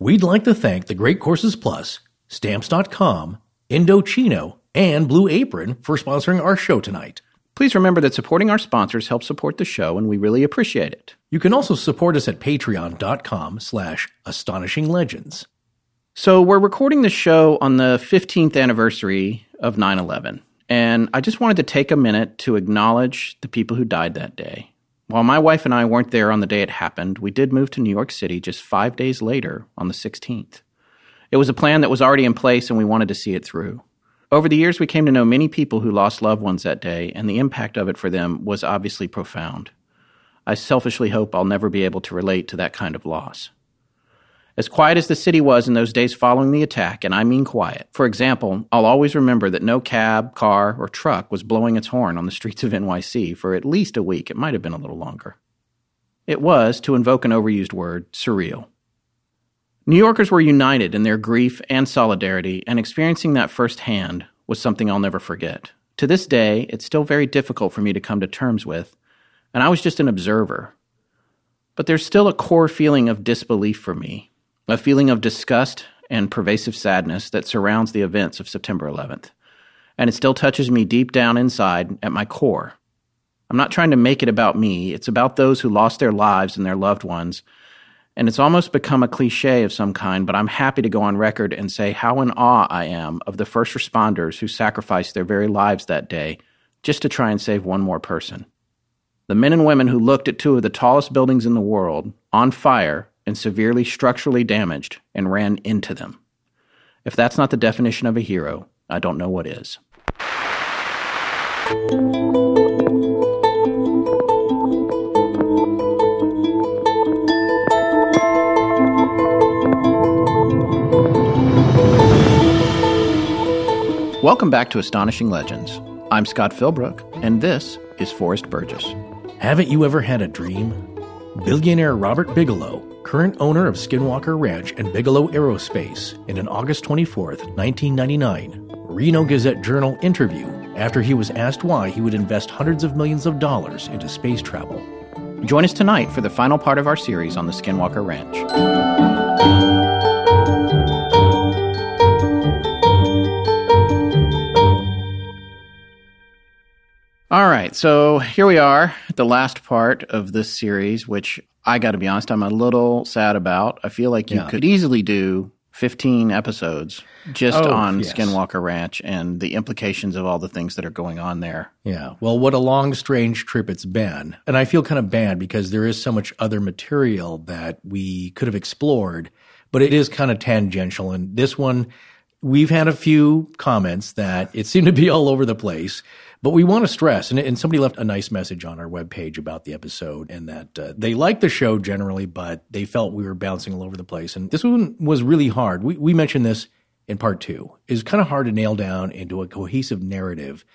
We'd like to thank the Great Courses Plus, Stamps.com, Indochino, and Blue Apron for sponsoring our show tonight. Please remember that supporting our sponsors helps support the show, and we really appreciate it. You can also support us at patreon.com slash astonishinglegends. So we're recording the show on the 15th anniversary of 9-11, and I just wanted to take a minute to acknowledge the people who died that day. While my wife and I weren't there on the day it happened, we did move to New York City just five days later on the 16th. It was a plan that was already in place, and we wanted to see it through. Over the years, we came to know many people who lost loved ones that day, and the impact of it for them was obviously profound. I selfishly hope I'll never be able to relate to that kind of loss. As quiet as the city was in those days following the attack, and I mean quiet, for example, I'll always remember that no cab, car, or truck was blowing its horn on the streets of NYC for at least a week. It might have been a little longer. It was, to invoke an overused word, surreal. New Yorkers were united in their grief and solidarity, and experiencing that firsthand was something I'll never forget. To this day, it's still very difficult for me to come to terms with, and I was just an observer. But there's still a core feeling of disbelief for me, a feeling of disgust and pervasive sadness that surrounds the events of September 11th. And it still touches me deep down inside at my core. I'm not trying to make it about me, it's about those who lost their lives and their loved ones and it's almost become a cliche of some kind, but I'm happy to go on record and say how in awe I am of the first responders who sacrificed their very lives that day just to try and save one more person. The men and women who looked at two of the tallest buildings in the world on fire and severely structurally damaged and ran into them. If that's not the definition of a hero, I don't know what is. Welcome back to Astonishing Legends. I'm Scott Philbrook, and this is Forrest Burgess. Haven't you ever had a dream? Billionaire Robert Bigelow, current owner of Skinwalker Ranch and Bigelow Aerospace, in an August 24, 1999, Reno Gazette Journal interview after he was asked why he would invest hundreds of millions of dollars into space travel. Join us tonight for the final part of our series on the Skinwalker Ranch. All right, so here we are the last part of this series, which I got to be honest, I'm a little sad about. I feel like you Yeah. could easily do 15 episodes just Oh, on yes. Skinwalker Ranch and the implications of all the things that are going on there. Yeah. Well, what a long, strange trip it's been. And I feel kind of bad because there is so much other material that we could have explored, but it is kind of tangential. And this one, we've had a few comments that it seemed to be all over the place. But we want to stress, and, and somebody left a nice message on our webpage about the episode, and that uh, they liked the show generally, but they felt we were bouncing all over the place. And this one was really hard. We, we mentioned this in part two. It's kind of hard to nail down into a cohesive narrative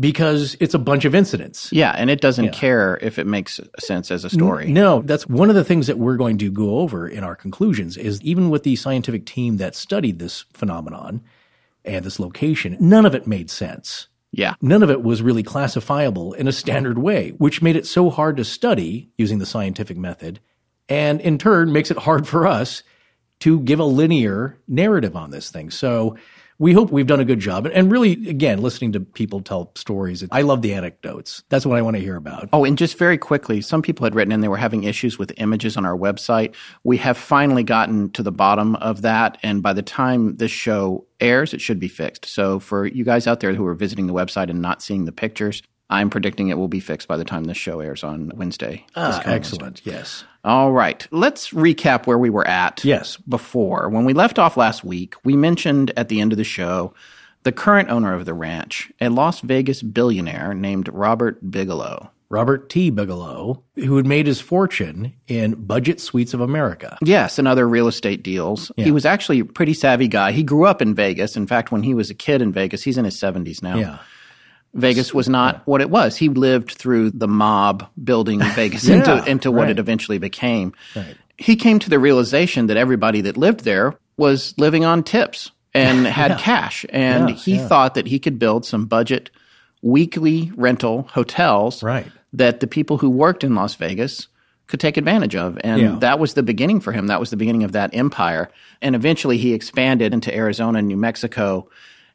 because it's a bunch of incidents. Yeah, and it doesn't care if it makes sense as a story. No, that's one of the things that we're going to go over in our conclusions is even with the scientific team that studied this phenomenon and this location, none of it made sense. Yeah. None of it was really classifiable in a standard way, which made it so hard to study using the scientific method, and in turn makes it hard for us to give a linear narrative on this thing. So we hope we've done a good job. And really, again, listening to people tell stories, I love the anecdotes. That's what I want to hear about. Oh, and just very quickly, some people had written in they were having issues with images on our website. We have finally gotten to the bottom of that, and by the time this show airs, it should be fixed. So for you guys out there who are visiting the website and not seeing the pictures, I'm predicting it will be fixed by the time this show airs on Wednesday. Ah, excellent. Yes. all right. Let's recap where we were at. Yes. Before. When we left off last week, we mentioned at the end of the show the current owner of the ranch, a Las Vegas billionaire named Robert Bigelow. Robert T. Bigelow, who had made his fortune in Budget Suites of America. Yes, and other real estate deals. Yeah. He was actually a pretty savvy guy. He grew up in Vegas. In fact, when he was a kid in Vegas, he's in his 70s now. Yeah. Vegas was not what it was. He lived through the mob building Vegas Yeah, into into what right. it eventually became. Right. He came to the realization that everybody that lived there was living on tips and had cash, and Yeah, he yeah. thought that he could build some budget weekly rental hotels Right. that the people who worked in Las Vegas could take advantage of. And Yeah. that was the beginning for him. That was the beginning of that empire. And eventually he expanded into Arizona and New Mexico.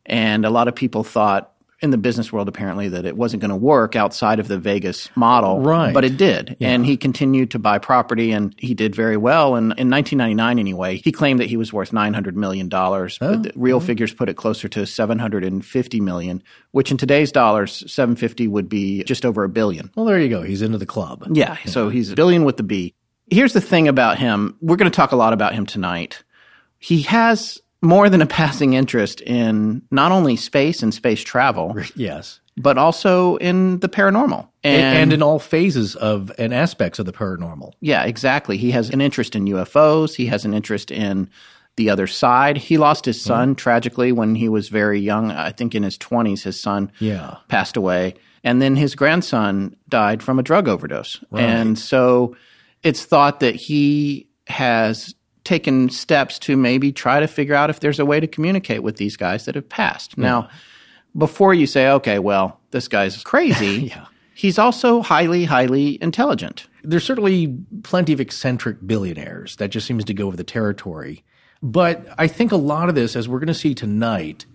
And a lot of people thought in the business world apparently that it wasn't going to work outside of the Vegas model. Right. But it did. And he continued to buy property and he did very well. And in 1999 anyway, he claimed that he was worth $900 million. But oh, the real figures put it closer to 750 million, which in today's dollars, 750 would be just over a billion. Well, there you go. He's into the club. Yeah, so he's a billion with the B. Here's the thing about him. We're going to talk a lot about him tonight. He has more than a passing interest in not only space and space travel, Yes. but also in the paranormal. And, And, in all phases of and aspects of the paranormal. yeah, exactly. He has an interest in UFOs. He has an interest in the other side. He lost his son mm. tragically when he was very young. I think in his 20s, his son Yeah. passed away. And then his grandson died from a drug overdose. And so it's thought that he has taken steps to maybe try to figure out if there's a way to communicate with these guys that have passed. Now, before you say, okay, well, this guy's crazy, Yeah. he's also highly, highly intelligent. There's certainly plenty of eccentric billionaires. That just seems to go with the territory. But I think a lot of this, as we're going to see tonight,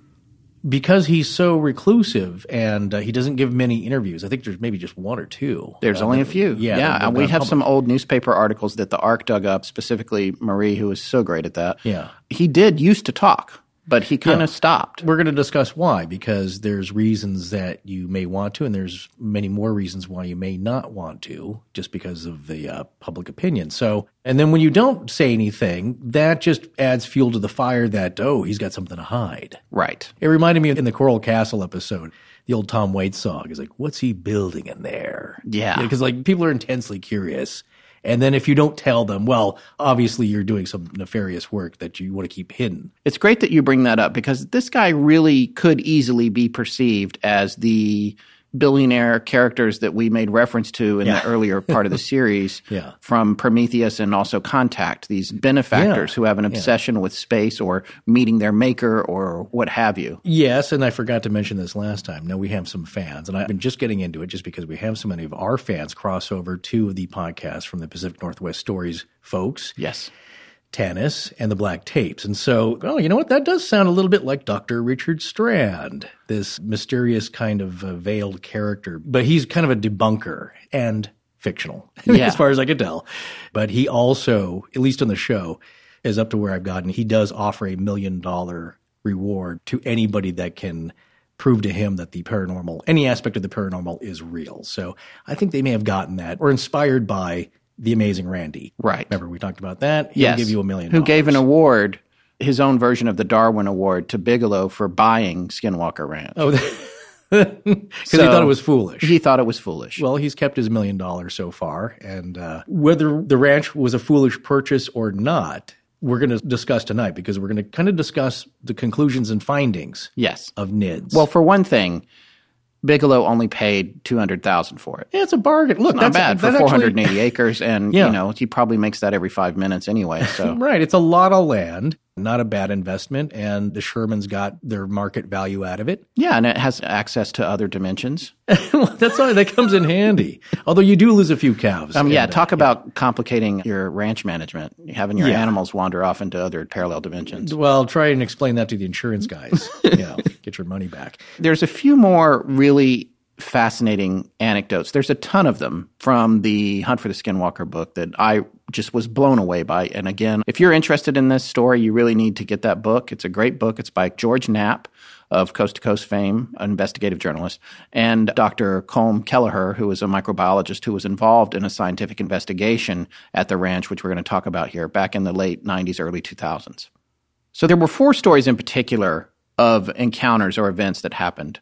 because he's so reclusive and uh, he doesn't give many interviews. I think there's maybe just one or two. There's uh, only a few. Yeah, yeah. that- that and we have some old newspaper articles that the ARC dug up, specifically Marie, who was so great at that. Yeah. He did used to talk, but he kind of Yeah. stopped. We're going to discuss why, because there's reasons that you may want to, and there's many more reasons why you may not want to, just because of the uh, public opinion. So, and then when you don't say anything, that just adds fuel to the fire that, oh, he's got something to hide. Right. It reminded me in the Coral Castle episode, the old Tom Waits song is like, what's he building in there? Yeah. Because like people are intensely curious. And then if you don't tell them, well, obviously you're doing some nefarious work that you want to keep hidden. It's great that you bring that up because this guy really could easily be perceived as the billionaire characters that we made reference to in Yeah. the earlier part of the series Yeah. from Prometheus and also Contact, these benefactors Yeah. who have an obsession with space or meeting their maker or what have you. Yes, and I forgot to mention this last time. Now we have some fans, and I've been just getting into it just because we have so many of our fans cross over to the podcast from the Pacific Northwest Stories folks. Yes. Tanis and the Black Tapes. And so, oh, you know what? That does sound a little bit like Dr. Richard Strand, this mysterious kind of uh, veiled character. But he's kind of a debunker and fictional, Yeah. as far as I could tell. But he also, at least on the show, is up to where I've gotten. He does offer a million dollar reward to anybody that can prove to him that the paranormal, any aspect of the paranormal is real. So I think they may have gotten that or inspired by the amazing Randi. Right. Remember we talked about that? He'll Yes. give you a million. Who gave an award, his own version of the Darwin Award, to Bigelow for buying Skinwalker Ranch. Oh, because he thought it was foolish. He thought it was foolish. well, he's kept his million dollars so far, and uh, whether the ranch was a foolish purchase or not, we're going to discuss tonight because we're going to kind of discuss the conclusions and findings yes. of NIDS. Well, for one thing, Bigelow only paid two hundred thousand for it. yeah, it's a bargain. Look, Not that's bad for four hundred and eighty acres, and Yeah. you know he probably makes that every five minutes anyway. So Right, it's a lot of land, not a bad investment, and the Shermans got their market value out of it. yeah, and it has access to other dimensions. well, that's all that comes in handy. Although you do lose a few calves. Um, yeah, and, uh, talk about complicating your ranch management, having your Yeah. animals wander off into other parallel dimensions. Well, try and explain that to the insurance guys. you know, get your money back. There's a few more really fascinating anecdotes. There's a ton of them from the Hunt for the Skinwalker book that I just was blown away by. And again, if you're interested in this story, you really need to get that book. It's a great book. It's by George Knapp of Coast to Coast fame, an investigative journalist, and Dr. Colm Kelleher, who is a microbiologist who was involved in a scientific investigation at the ranch, which we're going to talk about here, back in the late 90s, early 2000s. So there were four stories in particular of encounters or events that happened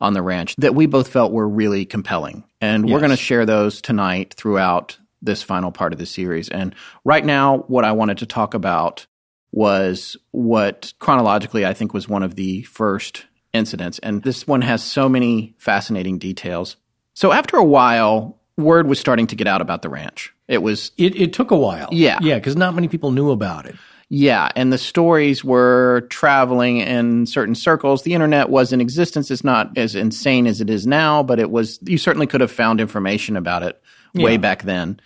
on the ranch that we both felt were really compelling. And we're going to share those tonight throughout this final part of the series. And right now, what I wanted to talk about was what chronologically I think was one of the first incidents. And this one has so many fascinating details. So after a while, word was starting to get out about the ranch. It was It, it took a while. Yeah. Yeah, because not many people knew about it. Yeah, and the stories were traveling in certain circles. The internet was in existence. It's not as insane as it is now, but it was, you certainly could have found information about it way Yeah. back then.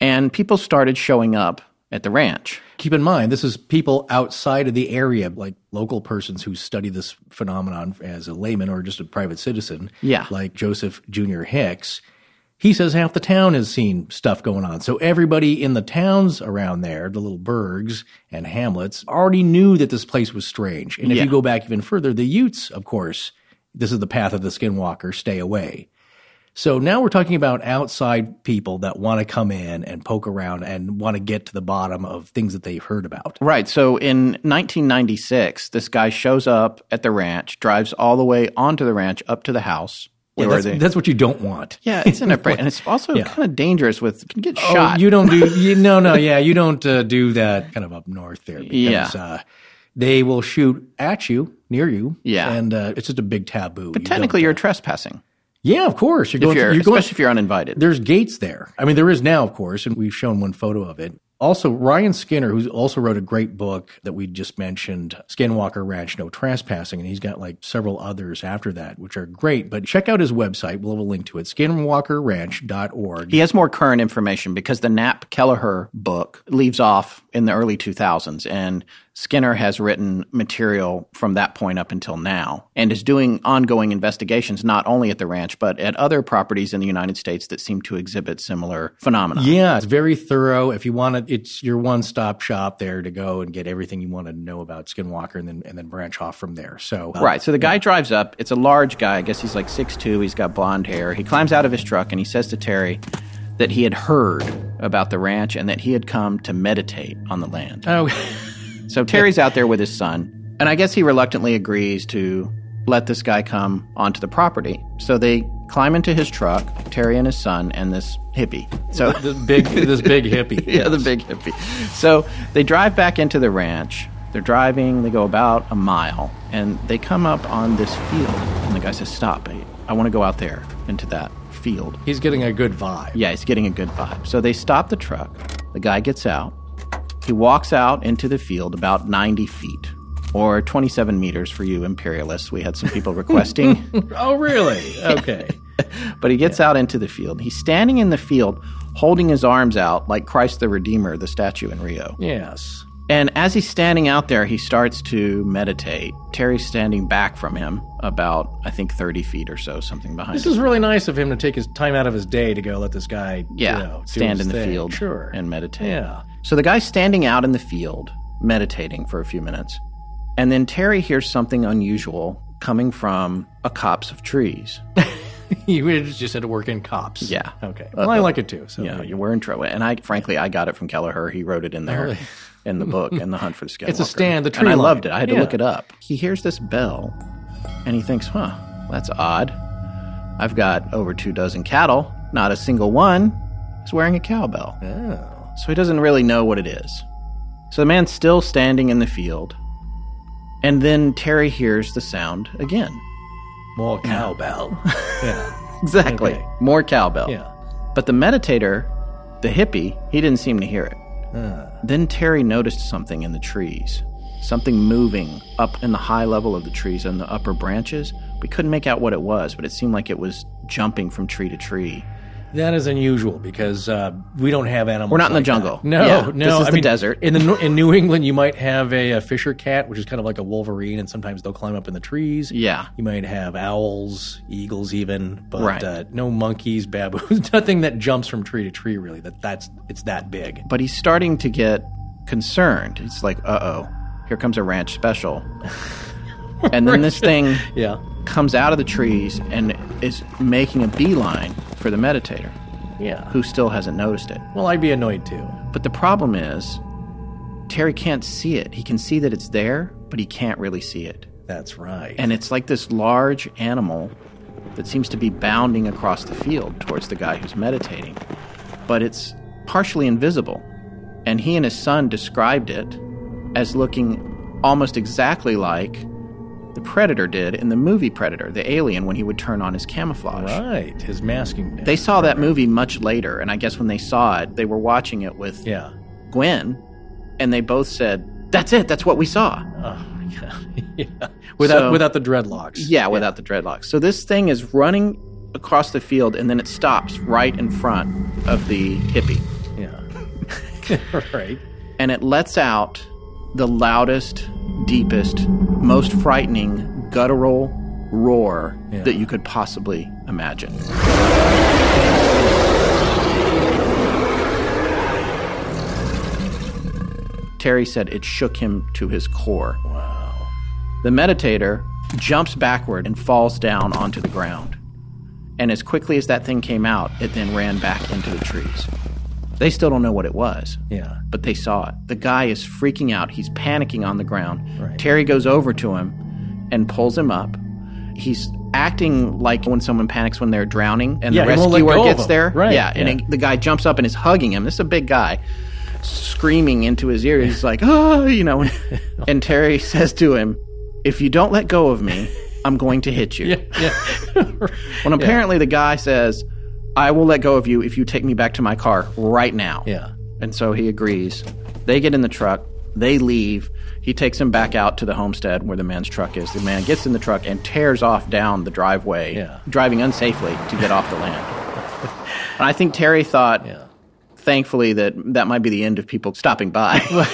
And people started showing up at the ranch. Keep in mind, this is people outside of the area, like local persons who study this phenomenon as a layman or just a private citizen. Yeah. Like Joseph Jr. Hicks. He says half the town has seen stuff going on. So everybody in the towns around there, the little burgs and hamlets, already knew that this place was strange. And if Yeah. you go back even further, the Utes, of course, this is the path of the skinwalker, stay away. So now we're talking about outside people that want to come in and poke around and want to get to the bottom of things that they've heard about. Right. So in 1996, this guy shows up at the ranch, drives all the way onto the ranch up to the house. Yeah, that's, that's what you don't want. yeah, it's in a and it's also Yeah. kind of dangerous with can get Oh, shot. you don't do you, no no yeah you don't uh, do that kind of up north there because Yeah. uh, they will shoot at you near you Yeah. and uh, it's just a big taboo. but You technically, you're uh, trespassing yeah of course you're going if you're, you're going especially if you're uninvited. there's gates there. I mean, there is now, of course, and we've shown one photo of it. Also, Ryan Skinner, who also wrote a great book that we just mentioned, Skinwalker Ranch No Trespassing, and he's got like several others after that, which are great. But check out his website. We'll have a link to it, skinwalkerranch.org. He has more current information because the Knapp Kelleher book leaves off in the early 2000s, and Skinner has written material from that point up until now and is doing ongoing investigations not only at the ranch but at other properties in the United States that seem to exhibit similar phenomena. Yeah, it's very thorough. If you want it, it's your one-stop shop there to go and get everything you want to know about Skinwalker, and then and then branch off from there. So, uh, Right. So the guy drives up. It's a large guy. I guess he's like 6'2. He's got blonde hair. He climbs out of his truck and he says to Terry that he had heard about the ranch and that he had come to meditate on the land. Oh, So Terry's out there with his son, and I guess he reluctantly agrees to let this guy come onto the property. So they climb into his truck, Terry and his son, and this hippie. So this big, this big hippie. yeah, the big hippie. So they drive back into the ranch. They're driving, they go about a mile, and they come up on this field. And the guy says, Stop, I, I want to go out there into that field. He's getting a good vibe. Yeah, he's getting a good vibe. So they stop the truck. The guy gets out. He walks out into the field about 90 feet, or 27 meters for you imperialists. We had some people requesting. Oh, really? Okay. but he gets out into the field. He's standing in the field holding his arms out like Christ the Redeemer, the statue in Rio. yes. And as he's standing out there, he starts to meditate. Terry's standing back from him about, I think, 30 feet or so, something behind him. This him. is really nice of him to take his time out of his day to go let this guy, Yeah, you know, stand in the thing. field Sure. and meditate. yeah. So the guy's standing out in the field, meditating for a few minutes. And then Terry hears something unusual coming from a copse of trees. you just had to work in cops. Yeah. Okay. Uh, well, I like it too. So Yeah, you were in trouble. And I, frankly, I got it from Kelleher. He wrote it in there oh, really? in the book, in the Hunt for the Skinwalker. It's a stand, the And tree I line. loved it. I had to look it up. He hears this bell, and he thinks, "Huh, that's odd. I've got over two dozen cattle. Not a single one is wearing a cowbell." Oh. So he doesn't really know what it is. So the man's still standing in the field. And then Terry hears the sound again. More cowbell. yeah. Exactly. Okay. More cowbell. Yeah. But the meditator, the hippie, he didn't seem to hear it. Uh, Then Terry noticed something in the trees. Something moving up in the high level of the trees and the upper branches. We couldn't make out what it was, but it seemed like it was jumping from tree to tree. That is unusual because uh, we don't have animals. We're not in the like that. jungle. No, Yeah, no. this is I the mean, desert. In the in New England, you might have a, a fisher cat, which is kind of like a wolverine, and sometimes they'll climb up in the trees. Yeah. You might have owls, eagles, even, but Right. uh, no monkeys, baboons, nothing that jumps from tree to tree. Really, that that's it's that big. But he's starting to get concerned. It's like, uh oh, here comes a ranch special. and then this thing Yeah. Comes out of the trees and is making a beeline for the meditator, Yeah. who still hasn't noticed it. Well, I'd be annoyed too. But the problem is, Terry can't see it. He can see that it's there, but he can't really see it. That's right. And it's like this large animal that seems to be bounding across the field towards the guy who's meditating. But it's partially invisible. And he and his son described it as looking almost exactly like the Predator did in the movie Predator, the alien, when he would turn on his camouflage. Right, his masking. They saw that movie much later, and I guess when they saw it, they were watching it with Yeah. Gwen, and they both said, That's it, that's what we saw. Oh, yeah. yeah. Without So- without the dreadlocks. Yeah, without the dreadlocks. So this thing is running across the field, and then it stops right in front of the hippie. Yeah. right. and it lets out the loudest, deepest, most frightening guttural roar Yeah. that you could possibly imagine. Terry said it shook him to his core. Wow. The meditator jumps backward and falls down onto the ground. And as quickly as that thing came out, it then ran back into the trees. They still don't know what it was Yeah. but they saw it. The guy is freaking out. He's panicking on the ground. Right. Terry goes over to him and pulls him up. He's acting like when someone panics when they're drowning and Yeah, the he won't let rescuer gets there. Right, Yeah, and yeah. it- the guy jumps up and is hugging him. This is a big guy, screaming into his ear. He's like, oh, you know. and Terry says to him, if you don't let go of me, I'm going to hit you. Yeah. When apparently the guy says, I will let go of you if you take me back to my car right now. Yeah. And so he agrees. They get in the truck. They leave. He takes him back out to the homestead where the man's truck is. The man gets in the truck and tears off down the driveway, Yeah. driving unsafely to get off the land. And I think Terry thought, Yeah. thankfully, that that might be the end of people stopping by.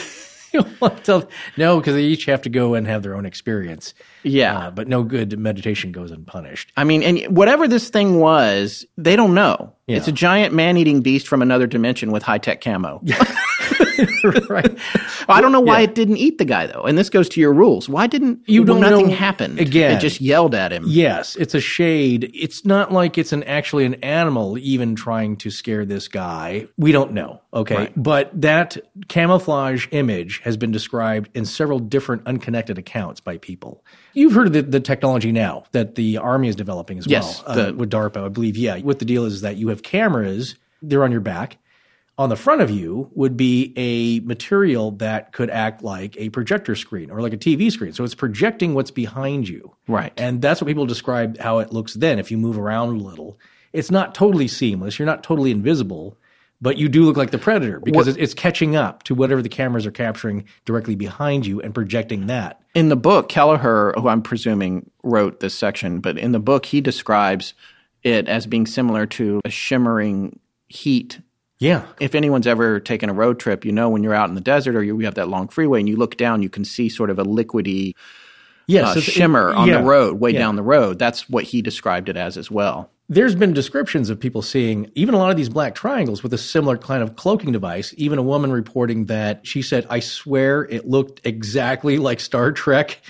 No, because they each have to go and have their own experience. yeah. Uh, but no good meditation goes unpunished. I mean, and whatever this thing was, they don't know. Yeah. It's a giant man-eating beast from another dimension with high-tech camo. right. I don't know why Yeah. it didn't eat the guy though. And this goes to your rules. Why didn't You don't nothing know- happen? again. It just yelled at him. Yes, it's a shade. It's not like it's an actually an animal even trying to scare this guy. We don't know. Okay. Right. But that camouflage image has been described in several different unconnected accounts by people. You've heard of the, the technology now that the army is developing as Yes, well the- uh, with DARPA, I believe. Yeah. What the deal is that you have cameras, they're on your back. On the front of you would be a material that could act like a projector screen or like a TV screen. So it's projecting what's behind you. Right. And that's what people describe how it looks then if you move around a little. It's not totally seamless. You're not totally invisible, but you do look like the predator because it's, it's catching up to whatever the cameras are capturing directly behind you and projecting that. In the book, Kelleher, who I'm presuming wrote this section, but in the book he describes it as being similar to a shimmering heat. Yeah. If anyone's ever taken a road trip, you know when you're out in the desert or you you have that long freeway and you look down, you can see sort of a liquidy Yes. uh, it's- shimmer it- on yeah. the road, way Yeah. down the road. That's what he described it as as well. There's been descriptions of people seeing even a lot of these black triangles with a similar kind of cloaking device. Even a woman reporting that she said, I swear it looked exactly like Star Trek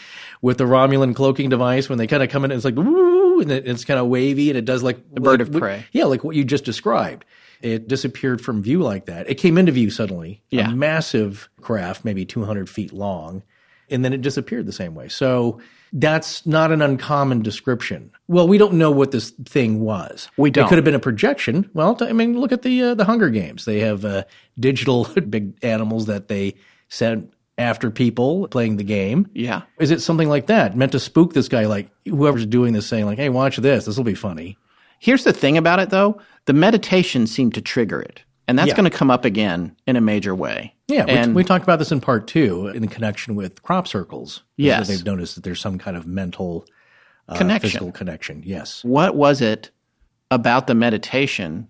with the Romulan cloaking device when they kind of come in and it's like, woo, and it's kind of wavy and it does like the bird of prey. Yeah, like what you just described. It disappeared from view like that. It came into view suddenly. Yeah. A massive craft, maybe 200 feet long, and then it disappeared the same way. So that's not an uncommon description. Well, we don't know what this thing was. We don't. It could have been a projection. Well, I mean, look at the uh, the Hunger Games. They have uh, digital big animals that they sent after people playing the game. Yeah. Is it something like that meant to spook this guy? Like whoever's doing this, saying like, "Hey, watch this. This will be funny." Here's the thing about it, though the meditation seemed to trigger it. And that's Yeah. going to come up again in a major way. Yeah, and we, we talked about this in part two in connection with crop circles. Yes. they've noticed that there's some kind of mental uh, Connection. physical connection. Yes, what was it about the meditation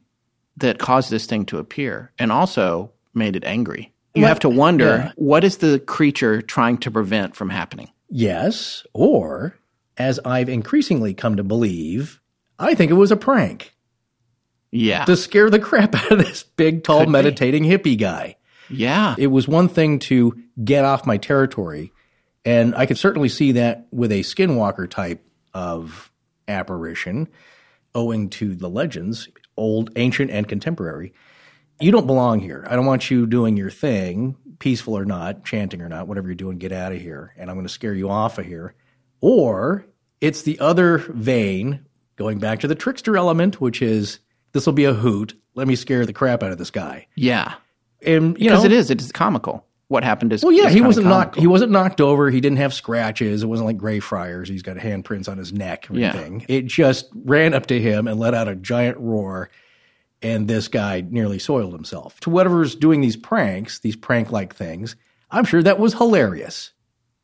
that caused this thing to appear and also made it angry? You Well, have to wonder yeah. what is the creature trying to prevent from happening? yes, or as I've increasingly come to believe, I think it was a prank Yeah. to scare the crap out of this big, tall, Could be. meditating hippie guy. yeah. It was one thing to get off my territory, and I could certainly see that with a skinwalker type of apparition, owing to the legends, old, ancient, and contemporary. You don't belong here. I don't want you doing your thing, peaceful or not, chanting or not, whatever you're doing, get out of here, and I'm going to scare you off of here. Or it's the other vein, going back to the trickster element, which is this will be a hoot. Let me scare the crap out of this guy. Yeah. And you Because know, it is. It is comical. What happened is Well, yeah, is he wasn't knocked. He wasn't knocked over. He didn't have scratches. It wasn't like Greyfriars. He's got handprints on his neck. Or Yeah. anything. It just ran up to him and let out a giant roar, and this guy nearly soiled himself. To whatever's doing these pranks, these prank-like things, I'm sure that was hilarious.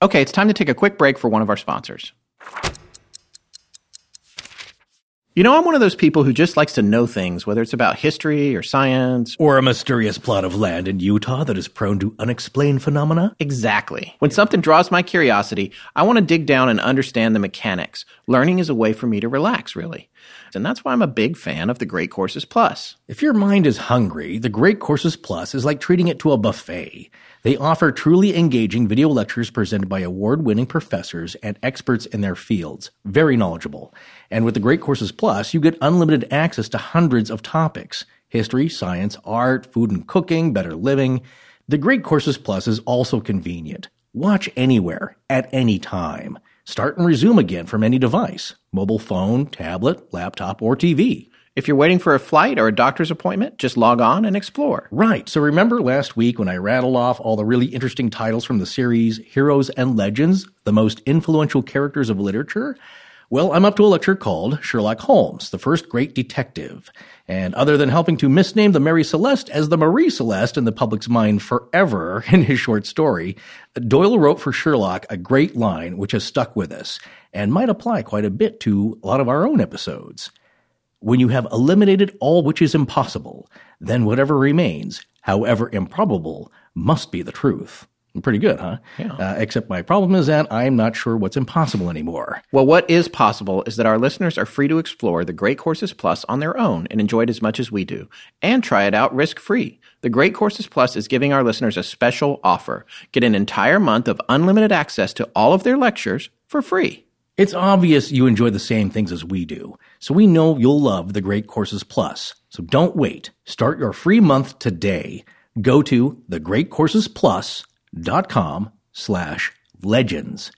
Okay, it's time to take a quick break for one of our sponsors. You know, I'm one of those people who just likes to know things, whether it's about history or science. Or a mysterious plot of land in Utah that is prone to unexplained phenomena. Exactly. When something draws my curiosity, I want to dig down and understand the mechanics. Learning is a way for me to relax, really. And that's why I'm a big fan of the Great Courses Plus. If your mind is hungry, the Great Courses Plus is like treating it to a buffet. They offer truly engaging video lectures presented by award winning professors and experts in their fields, very knowledgeable. And with the Great Courses Plus, you get unlimited access to hundreds of topics history, science, art, food and cooking, better living. The Great Courses Plus is also convenient. Watch anywhere, at any time. Start and resume again from any device mobile phone, tablet, laptop, or TV. If you're waiting for a flight or a doctor's appointment, just log on and explore. Right. So remember last week when I rattled off all the really interesting titles from the series Heroes and Legends, the most influential characters of literature? Well, I'm up to a lecture called Sherlock Holmes, the first great detective. And other than helping to misname the Mary Celeste as the Marie Celeste in the public's mind forever in his short story, Doyle wrote for Sherlock a great line which has stuck with us and might apply quite a bit to a lot of our own episodes. When you have eliminated all which is impossible, then whatever remains, however improbable, must be the truth. Pretty good, huh? Yeah. Uh, except my problem is that I'm not sure what's impossible anymore. Well, what is possible is that our listeners are free to explore the Great Courses Plus on their own and enjoy it as much as we do, and try it out risk free. The Great Courses Plus is giving our listeners a special offer. Get an entire month of unlimited access to all of their lectures for free. It's obvious you enjoy the same things as we do, so we know you'll love the Great Courses Plus. So don't wait. Start your free month today. Go to thegreatcoursesplus.com slash legends.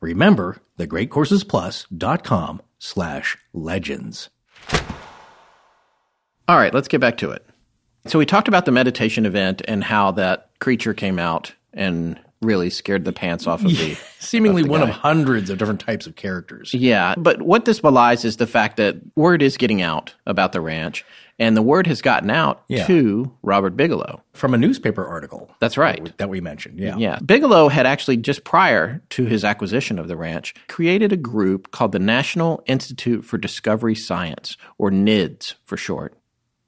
Remember, thegreatcoursesplus.com slash legends. All right, let's get back to it. So we talked about the meditation event and how that creature came out and really scared the pants off of the Seemingly of the one of hundreds of different types of characters. Yeah, but what this belies is the fact that word is getting out about the ranch, and the word has gotten out Yeah. to Robert Bigelow. From a newspaper article That's right. that we mentioned. Yeah. Yeah. Bigelow had actually, just prior to his acquisition of the ranch, created a group called the National Institute for Discovery Science, or NIDS for short.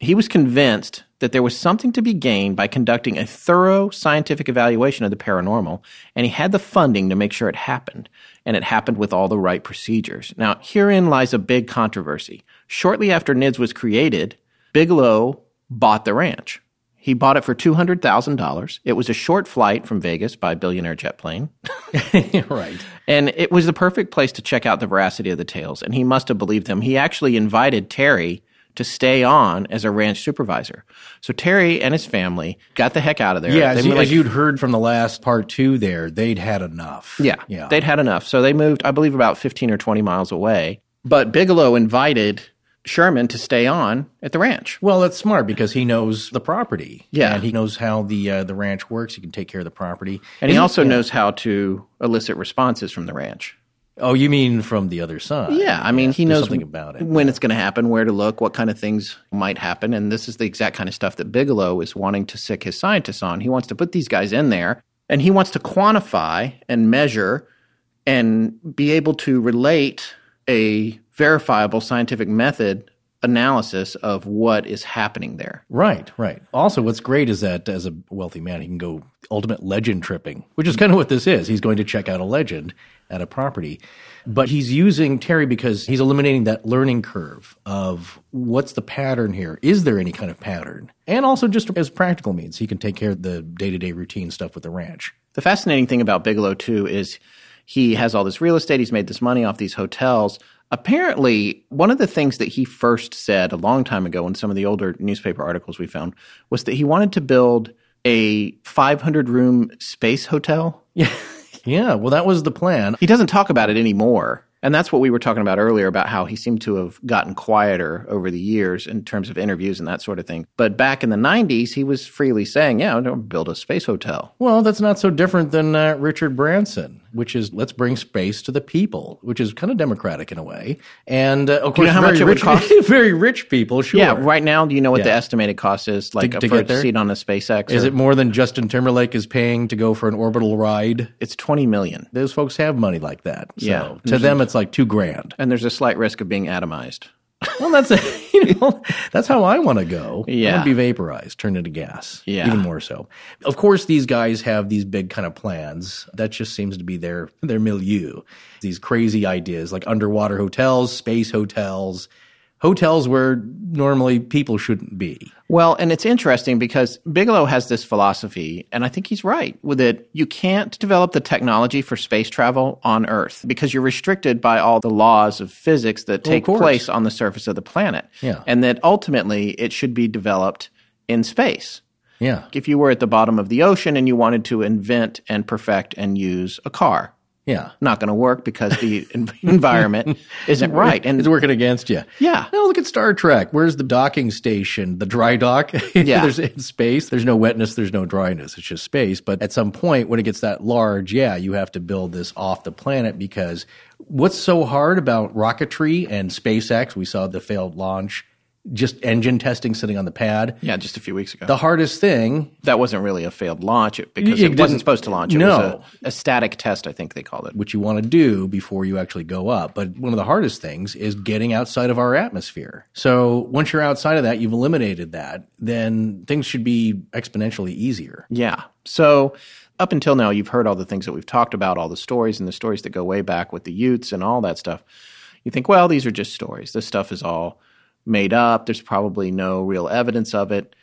He was convinced that there was something to be gained by conducting a thorough scientific evaluation of the paranormal, and he had the funding to make sure it happened, and it happened with all the right procedures. Now, herein lies a big controversy. Shortly after NIDS was created, Bigelow bought the ranch. He bought it for $200,000. It was a short flight from Vegas by billionaire jet plane. right. And it was the perfect place to check out the veracity of the tales. And he must have believed them. He actually invited Terry to stay on as a ranch supervisor. So Terry and his family got the heck out of there. Yeah, They as, you, like- as you'd heard from the last part two there, they'd had enough. yeah, Yeah. they'd had enough. So they moved, I believe, about 15 or 20 miles away. But Bigelow invited Sherman to stay on at the ranch. Well, that's smart because he knows the property. Yeah. and he knows how the uh, the ranch works. He can take care of the property, And he also yeah. knows how to elicit responses from the ranch. Oh, you mean from the other side? Yeah, I mean, he knows something about it. when it's going to happen, where to look, what kind of things might happen, and this is the exact kind of stuff that Bigelow is wanting to sick his scientists on. He wants to put these guys in there, and he wants to quantify and measure and be able to relate a verifiable scientific method analysis of what is happening there. Right, right. Also, what's great is that as a wealthy man, he can go ultimate legend tripping, which is kind of what this is. He's going to check out a legend at a property, but he's using Terry because he's eliminating that learning curve of what's the pattern here? Is there any kind of pattern? And also, just as practical means, he can take care of the day to day routine stuff with the ranch. The fascinating thing about Bigelow, too, is he has all this real estate. He's made this money off these hotels. Apparently, one of the things that he first said a long time ago in some of the older newspaper articles we found was that he wanted to build a 500 room space hotel. Yeah, yeah. Well, that was the plan. He doesn't talk about it anymore And that's what we were talking about earlier about how he seemed to have gotten quieter over the years in terms of interviews and that sort of thing. But back in the 90s, he was freely saying, yeah, I'll build a space hotel. Well, that's not so different than uh, Richard Branson, which is let's bring space to the people, which is kind of democratic in a way. And uh, of course, you know how very much it rich, would cost? very rich people, sure. Yeah, right now, do you know what the estimated cost is like To- to for get a seat on a SpaceX? Is or- it more than Justin Timberlake is paying to go for an orbital ride? It's 20 million. Those folks have money like that. So Yeah. to them, it's like two grand. And there's a slight risk of being atomized. Well, that's you know that's how I want to go. I Yeah. want to be vaporized, turned into gas. Yeah. even more so. Of course, these guys have these big kind of plans. That just seems to be their their milieu. These crazy ideas like underwater hotels, space hotels, hotels where normally people shouldn't be. Well, and it's interesting because Bigelow has this philosophy, and I think he's right with it. You can't develop the technology for space travel on Earth because you're restricted by all the laws of physics that take course. place on the surface of the planet. Yeah. And that ultimately it should be developed in space. Yeah, If you were at the bottom of the ocean and you wanted to invent and perfect and use a car, yeah. not going to work because the environment isn't right. And It's working against you. Yeah. No, look at Star Trek. Where's the docking station? The dry dock? Yeah. there's in space. There's no wetness. There's no dryness. It's just space. But at some point, when it gets that large, yeah, you have to build this off the planet because what's so hard about rocketry and SpaceX? We saw the failed launch, just engine testing sitting on the pad. yeah, just a few weeks ago. The hardest thing that wasn't really a failed launch because It it, wasn't supposed to launch. It No. was a, a static test, I think they called it. which you want to do before you actually go up. But one of the hardest things is getting outside of our atmosphere. So once you're outside of that, you've eliminated that, then things should be exponentially easier. Yeah. So up until now, you've heard all the things that we've talked about, all the stories and the stories that go way back with the Utes and all that stuff. You think, well, these are just stories. This stuff is all made up. There's probably no real evidence of it.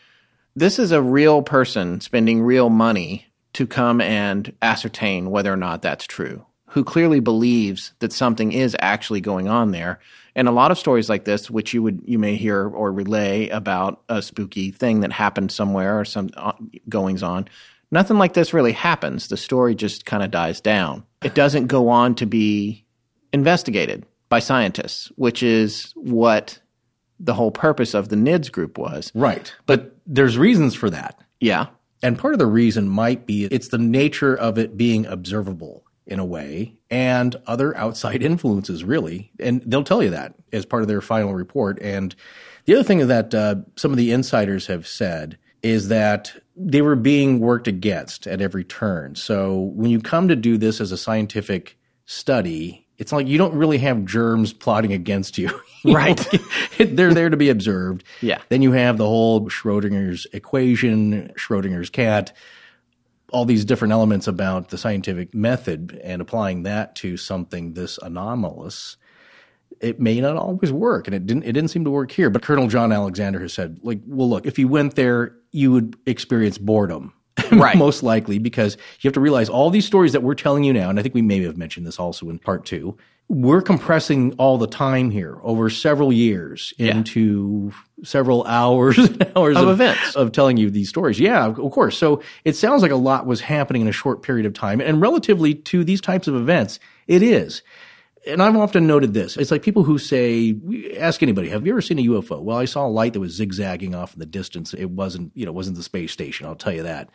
This is a real person spending real money to come and ascertain whether or not that's true, who clearly believes that something is actually going on there. And a lot of stories like this, which you would you may hear or relay about a spooky thing that happened somewhere or some uh, goings on, nothing like this really happens. The story just kind of dies down. It doesn't go on to be investigated by scientists, which is what the whole purpose of the NIDS group was. Right. But there's reasons for that. Yeah. And part of the reason might be it's the nature of it being observable in a way and other outside influences, really. And they'll tell you that as part of their final report. And the other thing that uh, some of the insiders have said is that they were being worked against at every turn. So when you come to do this as a scientific study, it's like you don't really have germs plotting against you. Right. They're there to be observed. Yeah. Then you have the whole Schrodinger's equation, Schrodinger's cat, all these different elements about the scientific method and applying that to something this anomalous. It may not always work, and it didn't. It didn't seem to work here. But Colonel John Alexander has said, like, well, look, if you went there, you would experience boredom, Right. most likely, because you have to realize all these stories that we're telling you now, and I think we may have mentioned this also in part two. We're compressing all the time here over several years into several hours and hours Of events. of telling you these stories. Yeah, of of course. So it sounds like a lot was happening in a short period of time. And relatively to these types of events, it is. And I've often noted this. It's like people who say, ask anybody, have you ever seen a UFO? Well, I saw a light that was zigzagging off in the distance. It wasn't, you know, it wasn't the space station. I'll tell you that.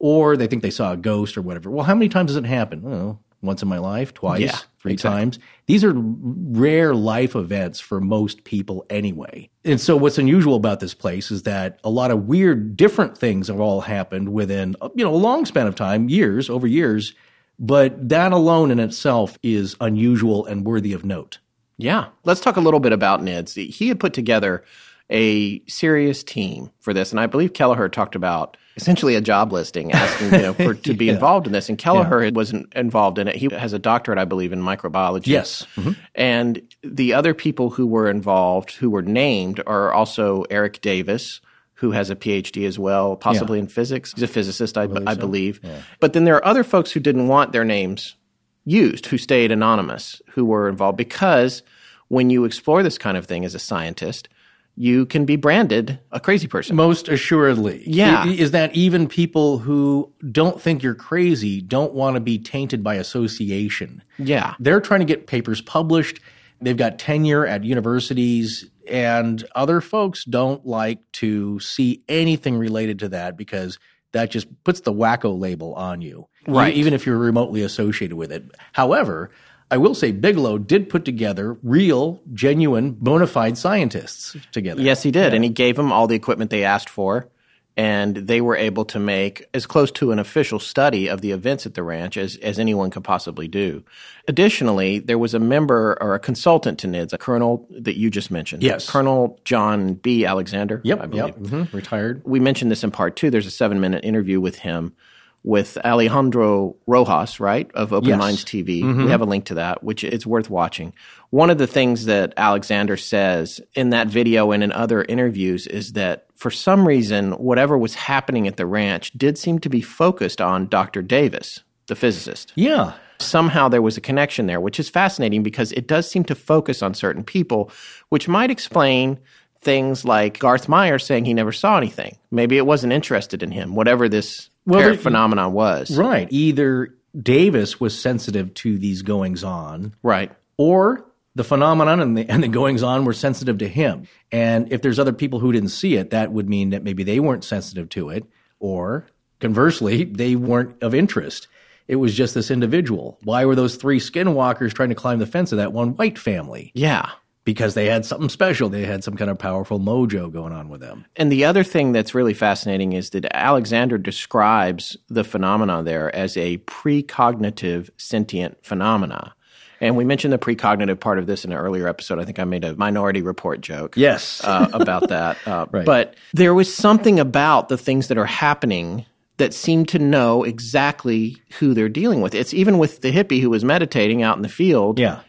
Or they think they saw a ghost or whatever. Well, how many times does it happen? Don't know. Once in my life, twice, Yeah, three exactly. times. These are rare life events for most people anyway. And so what's unusual about this place is that a lot of weird, different things have all happened within, you know, a long span of time, years, over years. But that alone in itself is unusual and worthy of note. Yeah. Let's talk a little bit about NIDS. He had put together a serious team for this, and I believe Kelleher talked about essentially a job listing asking you know, for to be involved in this. And Kelleher wasn't involved in it. He has a doctorate, I believe, in microbiology. Yes. Mm-hmm. And the other people who were involved, who were named, are also Eric Davis, who has a PhD as well, possibly in physics. He's a physicist, I, I believe. But then there are other folks who didn't want their names used, who stayed anonymous, who were involved because when you explore this kind of thing as a scientist, you can be branded a crazy person. Most assuredly. Yeah. Is that even people who don't think you're crazy don't want to be tainted by association? Yeah. They're trying to get papers published. They've got tenure at universities, and other folks don't like to see anything related to that because that just puts the wacko label on you, Right. Even if you're remotely associated with it. However, I will say Bigelow did put together real, genuine, bona fide scientists together. Yes, he did. And he gave them all the equipment they asked for. And they were able to make as close to an official study of the events at the ranch as, as anyone could possibly do. Additionally, there was a member or a consultant to NIDS, a colonel that you just mentioned. Yes. Colonel John B. Alexander. Yep. I believe. Yep. mhm, Retired. We mentioned this in part two. There's a seven minute interview with him with Alejandro Rojas, right, of Open Yes. Minds TV. Mm-hmm. We have a link to that, which it's worth watching. One of the things that Alexander says in that video and in other interviews is that for some reason, whatever was happening at the ranch did seem to be focused on Dr. Davis, the physicist Yeah. somehow there was a connection there, which is fascinating because it does seem to focus on certain people, which might explain things like Garth Meyer saying he never saw anything. Maybe it wasn't interested in him, whatever this Well, there- phenomenon was. Right. Either Davis was sensitive to these goings on, Right. or the phenomenon and the, and the goings on were sensitive to him. And if there's other people who didn't see it, that would mean that maybe they weren't sensitive to it, or conversely, they weren't of interest. It was just this individual. Why were those three skinwalkers trying to climb the fence of that one white family? Yeah. Because they had something special. They had some kind of powerful mojo going on with them. And the other thing that's really fascinating is that Alexander describes the phenomena there as a precognitive sentient phenomena. And we mentioned the precognitive part of this in an earlier episode. I think I made a minority report joke. Yes. uh, about that. Uh, Right. But there was something about the things that are happening that seem to know exactly who they're dealing with. It's even with the hippie who was meditating out in the field. yeah.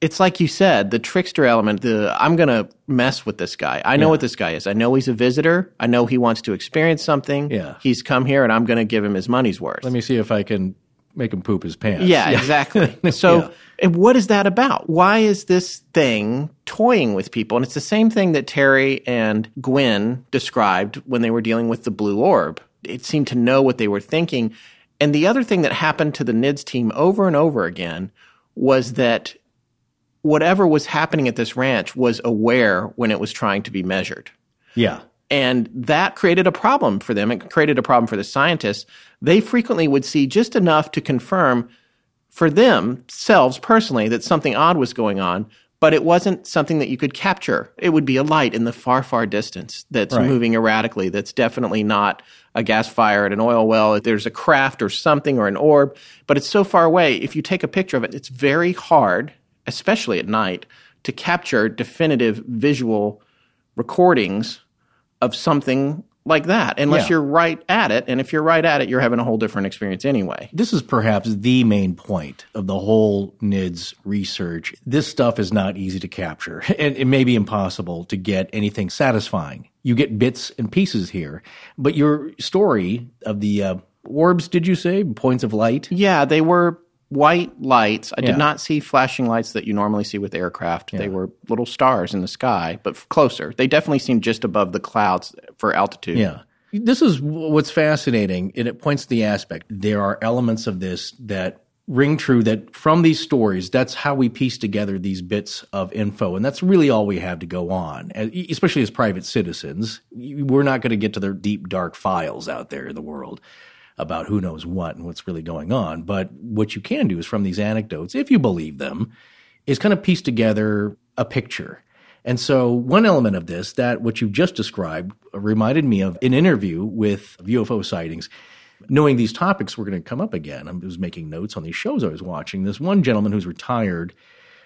It's like you said, the trickster element, the I'm going to mess with this guy. I know what this guy is. I know he's a visitor. I know he wants to experience something. Yeah. He's come here and I'm going to give him his money's worth. Let me see if I can make him poop his pants. Yeah, exactly. So, Yeah. what is that about? Why is this thing toying with people? And it's the same thing that Terry and Gwen described when they were dealing with the blue orb. It seemed to know what they were thinking. And the other thing that happened to the NIDS team over and over again was that whatever was happening at this ranch was aware when it was trying to be measured. Yeah. And that created a problem for them. It created a problem for the scientists. They frequently would see just enough to confirm for themselves personally that something odd was going on, but it wasn't something that you could capture. It would be a light in the far, far distance that's Right. moving erratically. That's definitely not a gas fire at an oil well. There's a craft or something or an orb, but it's so far away. If you take a picture of it, it's very hard, especially at night, to capture definitive visual recordings of something like that unless Yeah. you're right at it. And if you're right at it, you're having a whole different experience anyway. This is perhaps the main point of the whole NIDS research. This stuff is not easy to capture, and it may be impossible to get anything satisfying. You get bits and pieces here, but your story of the uh, orbs, did you say? Points of light? Yeah, they were white lights. I Yeah. did not see flashing lights that you normally see with aircraft. They were little stars in the sky, but closer. They definitely seemed just above the clouds for altitude. Yeah. This is what's fascinating, and it points to the aspect. There are elements of this that ring true that from these stories, that's how we piece together these bits of info. And that's really all we have to go on, especially as private citizens. We're not going to get to the deep, dark files out there in the world about who knows what and what's really going on. But what you can do is from these anecdotes, if you believe them, is kind of piece together a picture. And so, one element of this, that what you've just described, reminded me of an interview with UFO sightings. Knowing these topics were going to come up again, I was making notes on these shows I was watching. This one gentleman who's retired,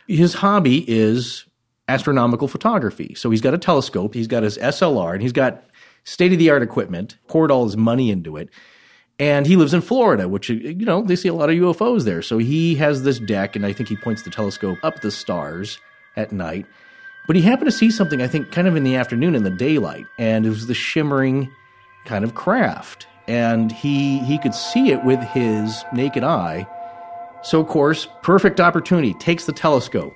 his hobby is astronomical photography. So, he's got a telescope, he's got his SLR, and he's got state of the art equipment, poured all his money into it. And he lives in Florida, which, uh, you know, they see a lot of UFOs there. So he has this deck, and I think he points the telescope up the stars at night. But he happened to see something, I think, kind of in the afternoon in the daylight, and it was the shimmering kind of craft. And he he could see it with his naked eye So, of course, perfect opportunity. Takes the telescope,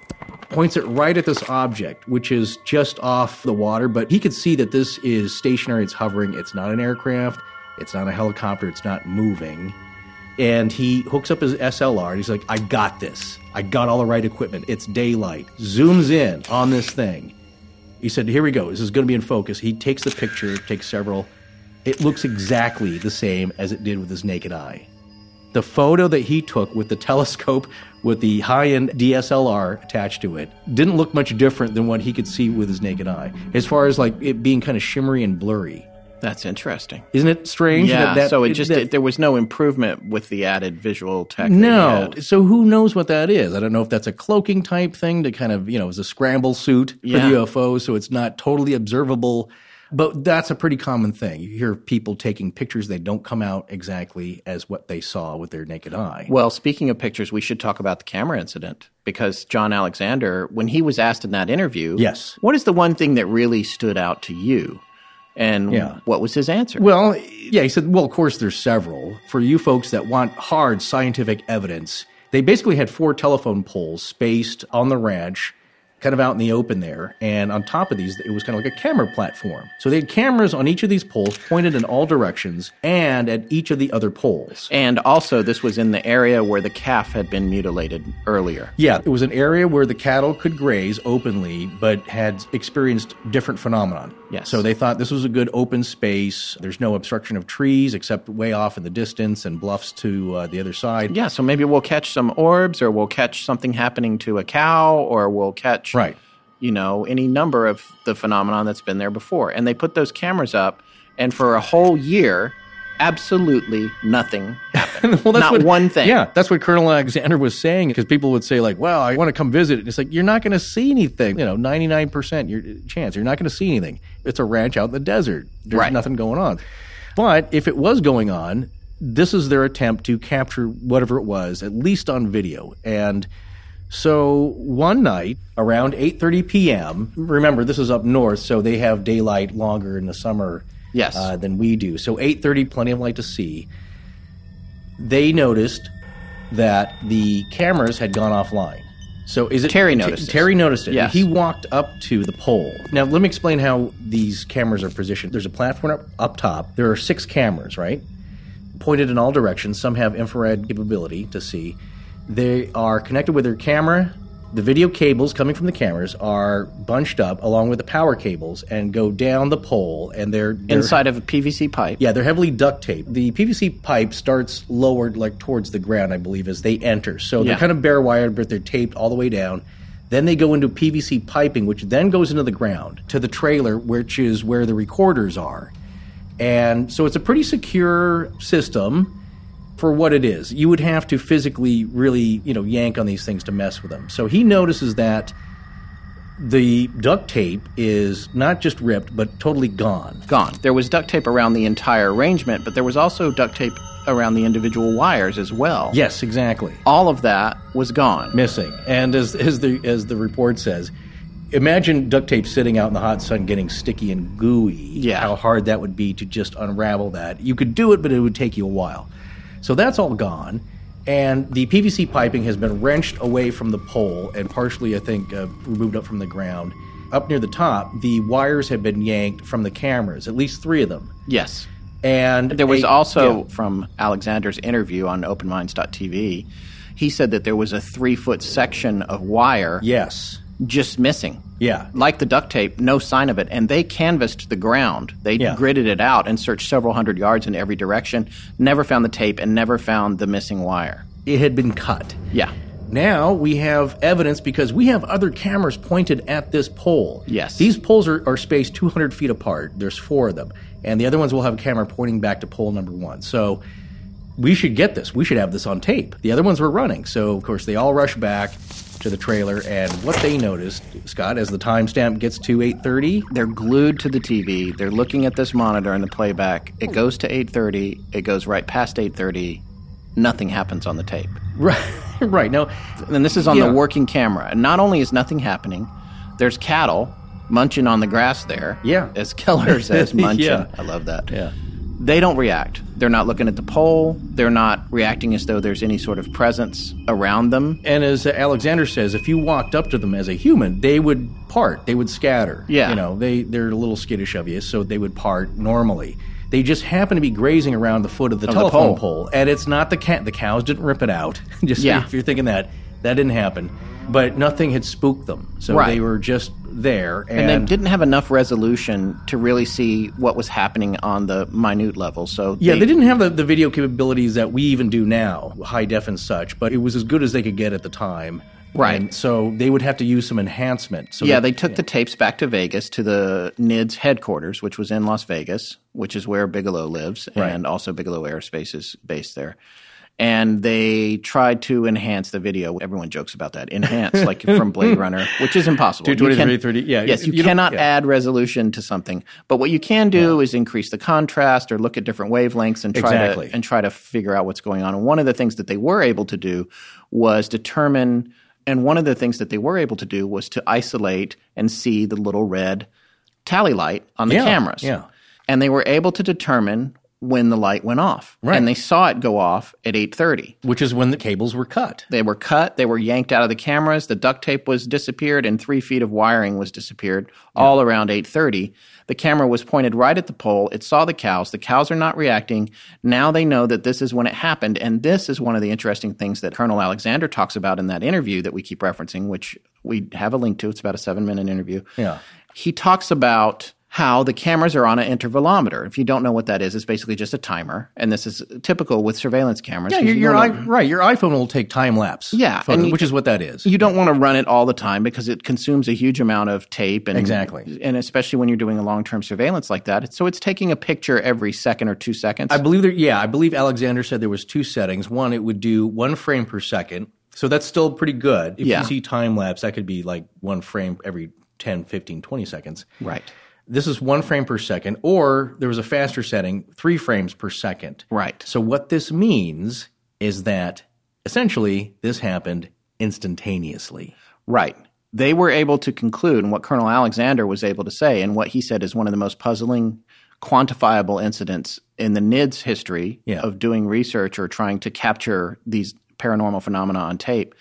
points it right at this object, which is just off the water, but he could see that this is stationary, it's hovering, it's not an aircraft, it's not a helicopter, it's not moving. And he hooks up his SLR and he's like, I got this. I got all the right equipment. It's daylight. Zooms in on this thing. He said, Here we go. This is going to be in focus. He takes the picture, takes several. It looks exactly the same as it did with his naked eye. The photo that he took with the telescope with the high end DSLR attached to it didn't look much different than what he could see with his naked eye, as far as like it being kind of shimmery and blurry. That's interesting. Isn't it strange? Yeah. that- that- so it just that- there was no improvement with the added visual tech. No. So who knows what that is? I don't know if that's a cloaking type thing to kind of, you know, it's a scramble suit for Yeah. the UFO, so it's not totally observable. But that's a pretty common thing. You hear people taking pictures, they don't come out exactly as what they saw with their naked eye. Well, speaking of pictures, we should talk about the camera incident because John Alexander, when he was asked in that interview, Yes. what is the one thing that really stood out to you? And Yeah. what was his answer? Well, yeah, he said, well, of course, there's several. For you folks that want hard scientific evidence, they basically had four telephone poles spaced on the ranch, kind of out in the open there. And on top of these, it was kind of like a camera platform. So they had cameras on each of these poles pointed in all directions and at each of the other poles. and also, this was in the area where the calf had been mutilated earlier. Yeah, it was an area where the cattle could graze openly, but had experienced different phenomenon. Yes. So they thought this was a good open space. There's no obstruction of trees except way off in the distance and bluffs to uh, the other side. Yeah, so maybe we'll catch some orbs, or we'll catch something happening to a cow, or we'll catch, Right. you know, any number of the phenomenon that's been there before. And they put those cameras up, and for a whole year, absolutely nothing happened. well, that's Not what, one thing. Yeah, that's what Colonel Alexander was saying because people would say like, "Well, I want to come visit." And it's like you're not going to see anything. You know, 99 percent your chance you're not going to see anything. It's a ranch out in the desert. There's Right. nothing going on. But if it was going on, this is their attempt to capture whatever it was, at least on video. And so one night around 8:30 p.m. Remember, this is up north, so they have daylight longer in the summer Yes. uh, than we do. So 8:30, plenty of light to see. They noticed that the cameras had gone offline. So is it Terry noticed this. Terry noticed it. Yes. He walked up to the pole. Now let me explain how these cameras are positioned. There's a platform up, up top. There are six cameras, right? Pointed in all directions. Some have infrared capability to see. They are connected with their camera. The video cables coming from the cameras are bunched up along with the power cables and go down the pole. And they're, they're Inside of a PVC pipe. yeah, they're heavily duct taped. The PVC pipe starts lowered, like towards the ground, I believe, as they enter. So Yeah. they're kind of bare wired, but they're taped all the way down. Then they go into PVC piping, which then goes into the ground to the trailer, which is where the recorders are. And so it's a pretty secure system for what it is. You would have to physically really, you know, yank on these things to mess with them. So he notices that the duct tape is not just ripped, but totally gone. Gone. There was duct tape around the entire arrangement, but there was also duct tape around the individual wires as well. Yes, exactly. All of that was gone. missing. And as, as the as the report says, imagine duct tape sitting out in the hot sun getting sticky and gooey. Yeah. How hard that would be to just unravel that. You could do it, but it would take you a while. So that's all gone. And the PVC piping has been wrenched away from the pole and partially, I think, uh, removed up from the ground. Up near the top, the wires have been yanked from the cameras, at least three of them. Yes. And There was a- also yeah. from Alexander's interview on openminds.tv, he said that there was a three foot section of wire yes, just missing. yeah, Like the duct tape, no sign of it. And they canvassed the ground. They Yeah. gridded it out and searched several hundred yards in every direction, never found the tape, and never found the missing wire. it had been cut. Yeah. Now we have evidence because we have other cameras pointed at this pole. Yes. These poles are, are spaced 200 feet apart. There's four of them. And the other ones will have a camera pointing back to pole number one. So we should get this. We should have this on tape. The other ones were running. So, of course, they all rush back to the trailer. And what they noticed, Scott, as the timestamp gets to 8.30, They're glued to the TV. They're looking at this monitor and the playback. It goes to 8:30. It goes right past 8:30. Nothing happens on the tape. right, right. No, And this is on Yeah. the working camera. And not only is nothing happening, there's cattle munching on the grass there. Yeah. As Kelleher says, munching. Yeah. I love that. yeah. They don't react. They're not looking at the pole. They're not reacting as though there's any sort of presence around them. And as Alexander says, if you walked up to them as a human, they would part. They would scatter. Yeah. You know, they, they're a little skittish of you, so they would part normally. They just happen to be grazing around the foot of the Of the telephone pole. pole. And it's not the cat. The cows didn't rip it out. just Yeah. if you're thinking that, that didn't happen. But nothing had spooked them. So Right. they were just there. And, And they didn't have enough resolution to really see what was happening on the minute level. So Yeah, they, didn't have the, the video capabilities that we even do now, high def and such, but it was as good as they could get at the time. Right. And so they would have to use some enhancement. So yeah, that- they took the tapes back to Vegas to the NIDS headquarters, which was in Las Vegas, which is where Bigelow lives, Right. and also Bigelow Aerospace is based there. And they tried to enhance the video. Everyone jokes about that. Enhance, like from Blade Runner, which is impossible. You 223, can- 30, yeah, Yes, you, you cannot yeah. add resolution to something. But what you can do is increase the contrast or look at different wavelengths and try Exactly. to and try to figure out what's going on. And one of the things that they were able to do was determine and one of the things that they were able to do was to isolate and see the little red tally light on the Yeah, cameras. yeah. And they were able to determine when the light went off. Right. And they saw it go off at 8:30. which is when the cables were cut. They were cut, they were yanked out of the cameras, the duct tape was disappeared and 3 feet of wiring was disappeared all around 8:30. The camera was pointed right at the pole. It saw the cows. The cows are not reacting. Now they know that this is when it happened and this is one of the interesting things that Colonel Alexander talks about in that interview that we keep referencing which we have a link to. It's about a 7-minute interview. Yeah. He talks about how the cameras are on an intervalometer. If you don't know what that is, it's basically just a timer, and this is typical with surveillance cameras. Yeah, your, your i right. Your iPhone will take time lapse. Yeah, photos, you- which is what that is. you don't want to run it all the time because it consumes a huge amount of tape and Exactly. and especially when you're doing a long-term surveillance like that so it's taking a picture every second or two seconds I believe there. Yeah, I believe Alexander said there was two settings. One, it would do one frame per second, so that's still pretty good. If Yeah. you see time lapse, that could be like one frame every 10, 15, 20 seconds. right This is one frame per second, or there was a faster setting, three frames per second. right So what this means is that essentially this happened instantaneously. right they were able to conclude and what colonel alexander was able to say and what he said is one of the most puzzling quantifiable incidents in the nids history Yeah. of doing research or trying to capture these paranormal phenomena on tape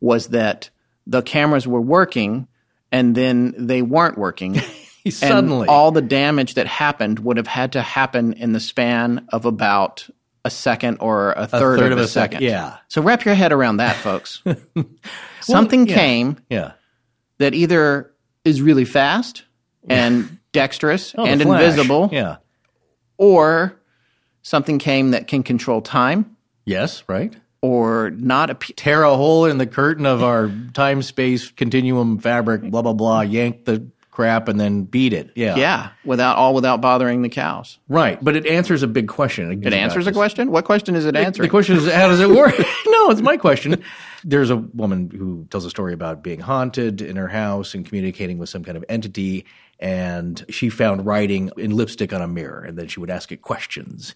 was that the cameras were working and then they weren't working Suddenly, all the damage that happened would have had to happen in the span of about a second or a third, third of, of a a sec- second. yeah. So wrap your head around that, folks. Something yeah. came yeah. that either is really fast and dexterous Oh, and invisible, Yeah. or something came that can control time Yes. Right. or not appear. tear a hole in the curtain of our time space continuum fabric, blah, blah, blah, yank the crap and then beat it. Yeah. Yeah, without all without bothering the cows. Right. But it answers a big question. It answers a question. What question is it answering? The question is, how does it work? no, it's my question. There's a woman who tells a story about being haunted in her house and communicating with some kind of entity. And she found writing in lipstick on a mirror, and then she would ask it questions.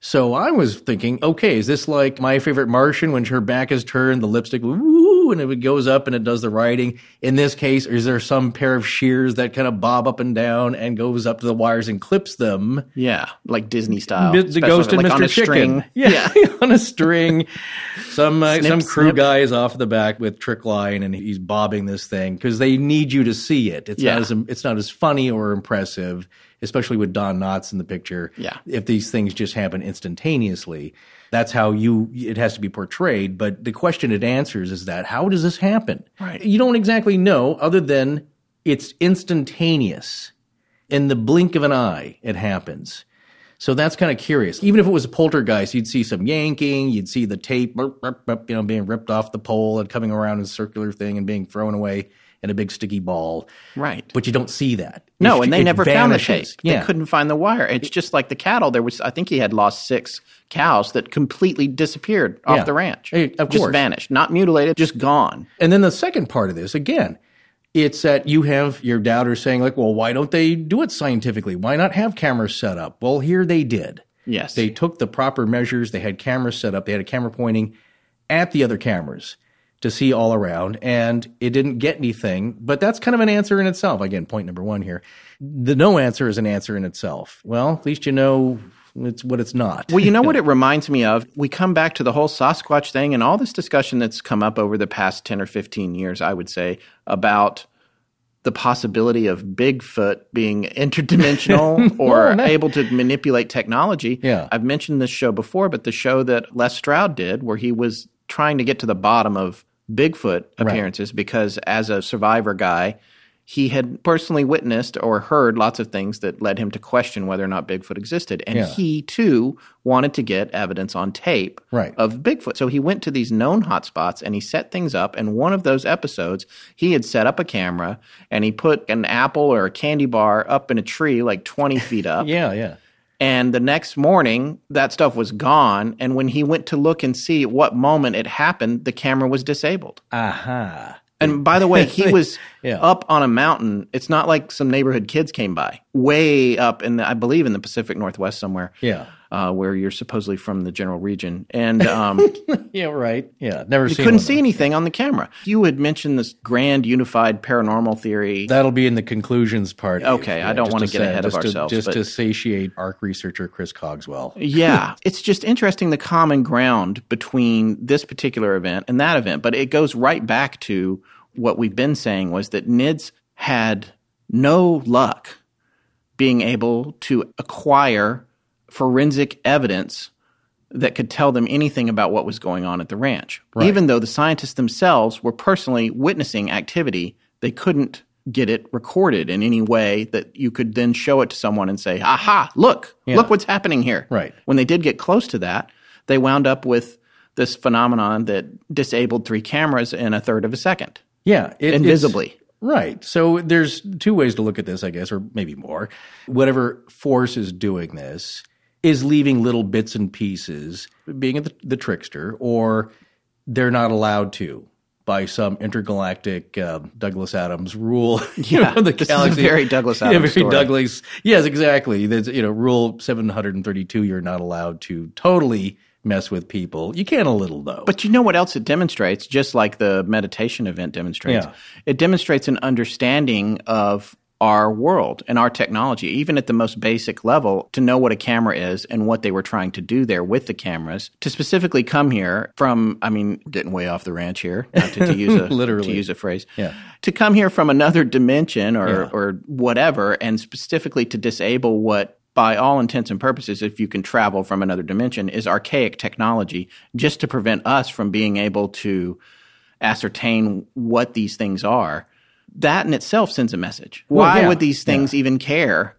So I was thinking, okay, is this like my favorite Martian when her back is turned, the lipstick, woo, and it goes up and it does the writing? In this case, is there some pair of shears that kind of bob up and down and goes up to the wires and clips them? yeah, like Disney style. Mi- the ghost and like Mr. Chicken. string. Yeah, on a string. Some uh, Snip, some crew snip. guy is off the back with trick line and he's bobbing this thing because they need you to see it. It's Yeah. not as it's not as funny or impressive, especially with Don Knotts in the picture. Yeah. if these things just happen instantaneously, that's how you it has to be portrayed. But the question it answers is that how does this happen? Right. You don't exactly know, other than it's instantaneous. In the blink of an eye, it happens. So that's kind of curious. Even if it was a poltergeist, you'd see some yanking, you'd see the tape, burp, burp, burp, you know, being ripped off the pole and coming around in a circular thing and being thrown away in a big sticky ball. Right. But you don't see that. No, It- and they it never found the tape. Yeah. They couldn't find the wire. It's just like the cattle. There was, I think, he had lost six cows that completely disappeared off Yeah. the ranch. Eh, of just course. vanished, not mutilated, just gone. And then the second part of this, again, it's that you have your doubters saying, like, well, why don't they do it scientifically? Why not have cameras set up? Well, here they did. Yes, They took the proper measures. They had cameras set up. They had a camera pointing at the other cameras to see all around, and it didn't get anything. But that's kind of an answer in itself. Again, point number one here. The no answer is an answer in itself. Well, at least you know It's what it's not. Well, you know what it reminds me of? We come back to the whole Sasquatch thing and all this discussion that's come up over the past 10 or 15 years, I would say, about the possibility of Bigfoot being interdimensional or no. able to manipulate technology. Yeah. I've mentioned this show before, but the show that Les Stroud did, where he was trying to get to the bottom of Bigfoot appearances because as a survivor guy, he had personally witnessed or heard lots of things that led him to question whether or not Bigfoot existed. And Yeah. he too wanted to get evidence on tape Right. of Bigfoot. So he went to these known hotspots and he set things up. And one of those episodes, he had set up a camera and he put an apple or a candy bar up in a tree like 20 feet up. yeah, yeah. And the next morning, that stuff was gone. And when he went to look and see what moment it happened, the camera was disabled. Aha. And by the way, he was Yeah. up on a mountain. It's not like some neighborhood kids came by. Way up in the, I believe in the Pacific Northwest somewhere. Yeah. Uh, where you're supposedly from the general region. And um, Yeah, right. Yeah. Never you couldn't see anything on the camera. You had mentioned this grand unified paranormal theory. That'll be in the conclusions part. Okay, I don't wanna get say- ahead of to- ourselves, Just but- to satiate ARC researcher Chris Cogswell. yeah, it's just interesting the common ground between this particular event and that event. But it goes right back to what we've been saying was that NIDS had no luck being able to acquire forensic evidence that could tell them anything about what was going on at the ranch. Even though the scientists themselves were personally witnessing activity, they couldn't get it recorded in any way that you could then show it to someone and say, aha, look, look what's happening here. Right. When they did get close to that, they wound up with this phenomenon that disabled three cameras in a third of a second, Yeah. it- invisibly. Right. So there's two ways to look at this, I guess, or maybe more. Whatever force is doing this is leaving little bits and pieces, being the, the trickster, or they're not allowed to by some intergalactic uh, Douglas Adams rule. you Yeah, know, the this is a galaxy. very Douglas Yeah, Adams very story. Douglas. Yes, exactly. There's, you know, rule 732, you're not allowed to totally mess with people. You can a little, though. But you know what else it demonstrates, just like the meditation event demonstrates? Yeah. It demonstrates an understanding of our world and our technology, even at the most basic level, to know what a camera is and what they were trying to do there with the cameras. To specifically come here from, I mean, getting way off the ranch here, to, to use a Literally. to use a phrase. Yeah. To come here from another dimension or Yeah. or whatever, and specifically to disable what by all intents and purposes, if you can travel from another dimension, is archaic technology just to prevent us from being able to ascertain what these things are. That in itself sends a message. Well, Why yeah, would these things even care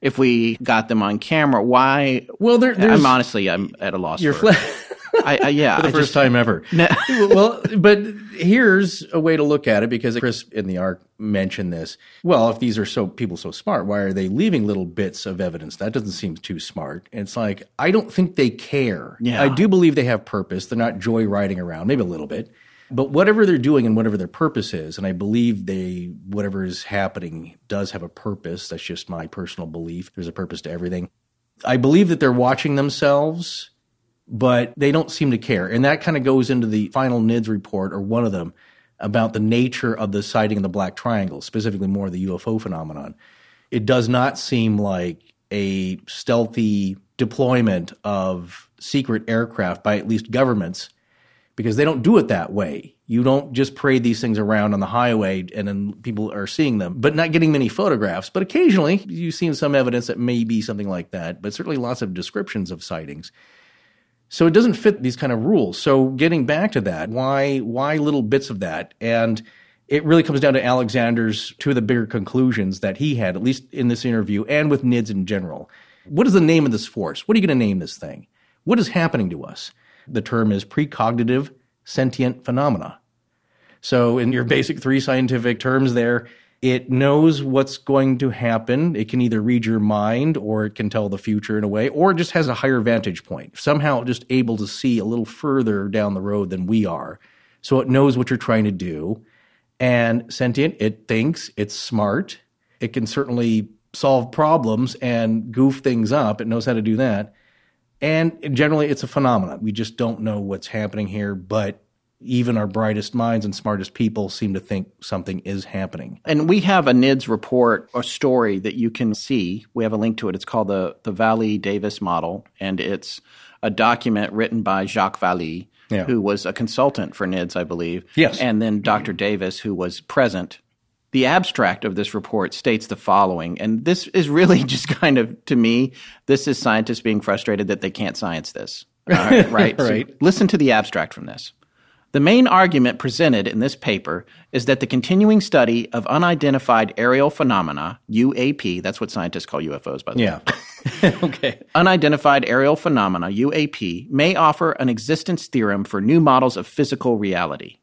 if we got them on camera? Why? well, there, I'm honestly, I'm at a loss. you're for, fla- I, I, yeah, the I first just, time ever. well, but here's a way to look at it because Chris in the arc mentioned this. Well, if these are so people so smart, why are they leaving little bits of evidence? That doesn't seem too smart. It's like I don't think they care. Yeah. I do believe they have purpose. They're not joyriding around, maybe a little bit. But whatever they're doing and whatever their purpose is, and I believe they whatever is happening does have a purpose. That's just my personal belief. There's a purpose to everything. I believe that they're watching themselves but they don't seem to care. And that kind of goes into the final NIDS report, or one of them, about the nature of the sighting of the Black Triangle, specifically more the UFO phenomenon. It does not seem like a stealthy deployment of secret aircraft by at least governments, because they don't do it that way. You don't just parade these things around on the highway and then people are seeing them, but not getting many photographs. But occasionally you've seen some evidence that may be something like that, but certainly lots of descriptions of sightings. So it doesn't fit these kind of rules. So getting back to that, why why little bits of that? And it really comes down to Alexander's two of the bigger conclusions that he had, at least in this interview and with NIDS in general. What is the name of this force? What are you going to name this thing? What is happening to us? The term is precognitive sentient phenomena. So, in your basic three scientific terms, there, it knows what's going to happen. It can either read your mind or it can tell the future in a way, or it just has a higher vantage point, somehow just able to see a little further down the road than we are. So, it knows what you're trying to do. And sentient, it thinks, it's smart. It can certainly solve problems and goof things up. It knows how to do that. And generally, it's a phenomenon. We just don't know what's happening here, but even our brightest minds and smartest people seem to think something is happening. And we have a NIDS report or story that you can see. We have a link to it. It's called the, the Vallee Davis model, and it's a document written by Jacques Vallee, Yeah. who was a consultant for NIDS, I believe. Yes. And then Dr. Davis, who was present. The abstract of this report states the following, and this is really just kind of, to me, this is scientists being frustrated that they can't science this. All right. right. So Right. listen to the abstract from this. The main argument presented in this paper is that the continuing study of unidentified aerial phenomena, UAP, that's what scientists call UFOs, by the way. Yeah. okay. Unidentified aerial phenomena, UAP, may offer an existence theorem for new models of physical reality.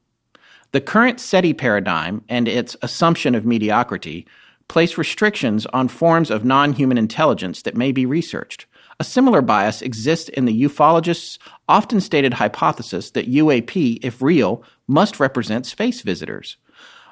The current SETI paradigm and its assumption of mediocrity place restrictions on forms of non human intelligence that may be researched. A similar bias exists in the ufologists' often stated hypothesis that UAP, if real, must represent space visitors.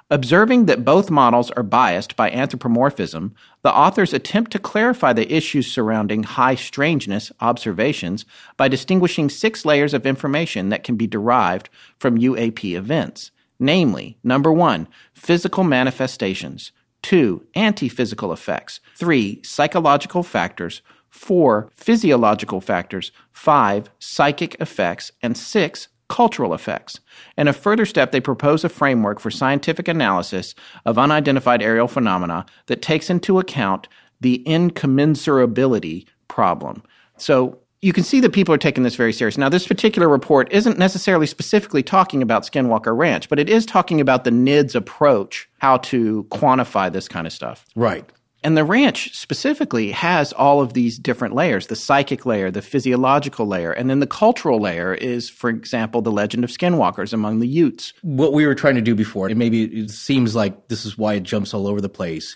Observing that both models are biased by anthropomorphism, the authors attempt to clarify the issues surrounding high strangeness observations by distinguishing six layers of information that can be derived from UAP events. Namely, number one, physical manifestations, two, anti physical effects, three, psychological factors, four, physiological factors, five, psychic effects, and six, cultural effects. In a further step, they propose a framework for scientific analysis of unidentified aerial phenomena that takes into account the incommensurability problem. So you can see that people are taking this very serious. Now, this particular report isn't necessarily specifically talking about Skinwalker Ranch, but it is talking about the NIDS approach, how to quantify this kind of stuff. Right. And the ranch specifically has all of these different layers the psychic layer, the physiological layer, and then the cultural layer is, for example, the legend of skinwalkers among the Utes. What we were trying to do before, and maybe it seems like this is why it jumps all over the place.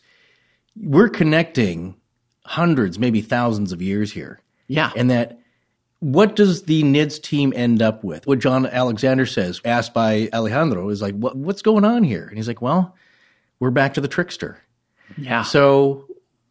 We're connecting hundreds, maybe thousands of years here. Yeah. And that what does the NIDS team end up with? What John Alexander says, asked by Alejandro, is like, what, what's going on here? And he's like, well, we're back to the trickster. yeah. So,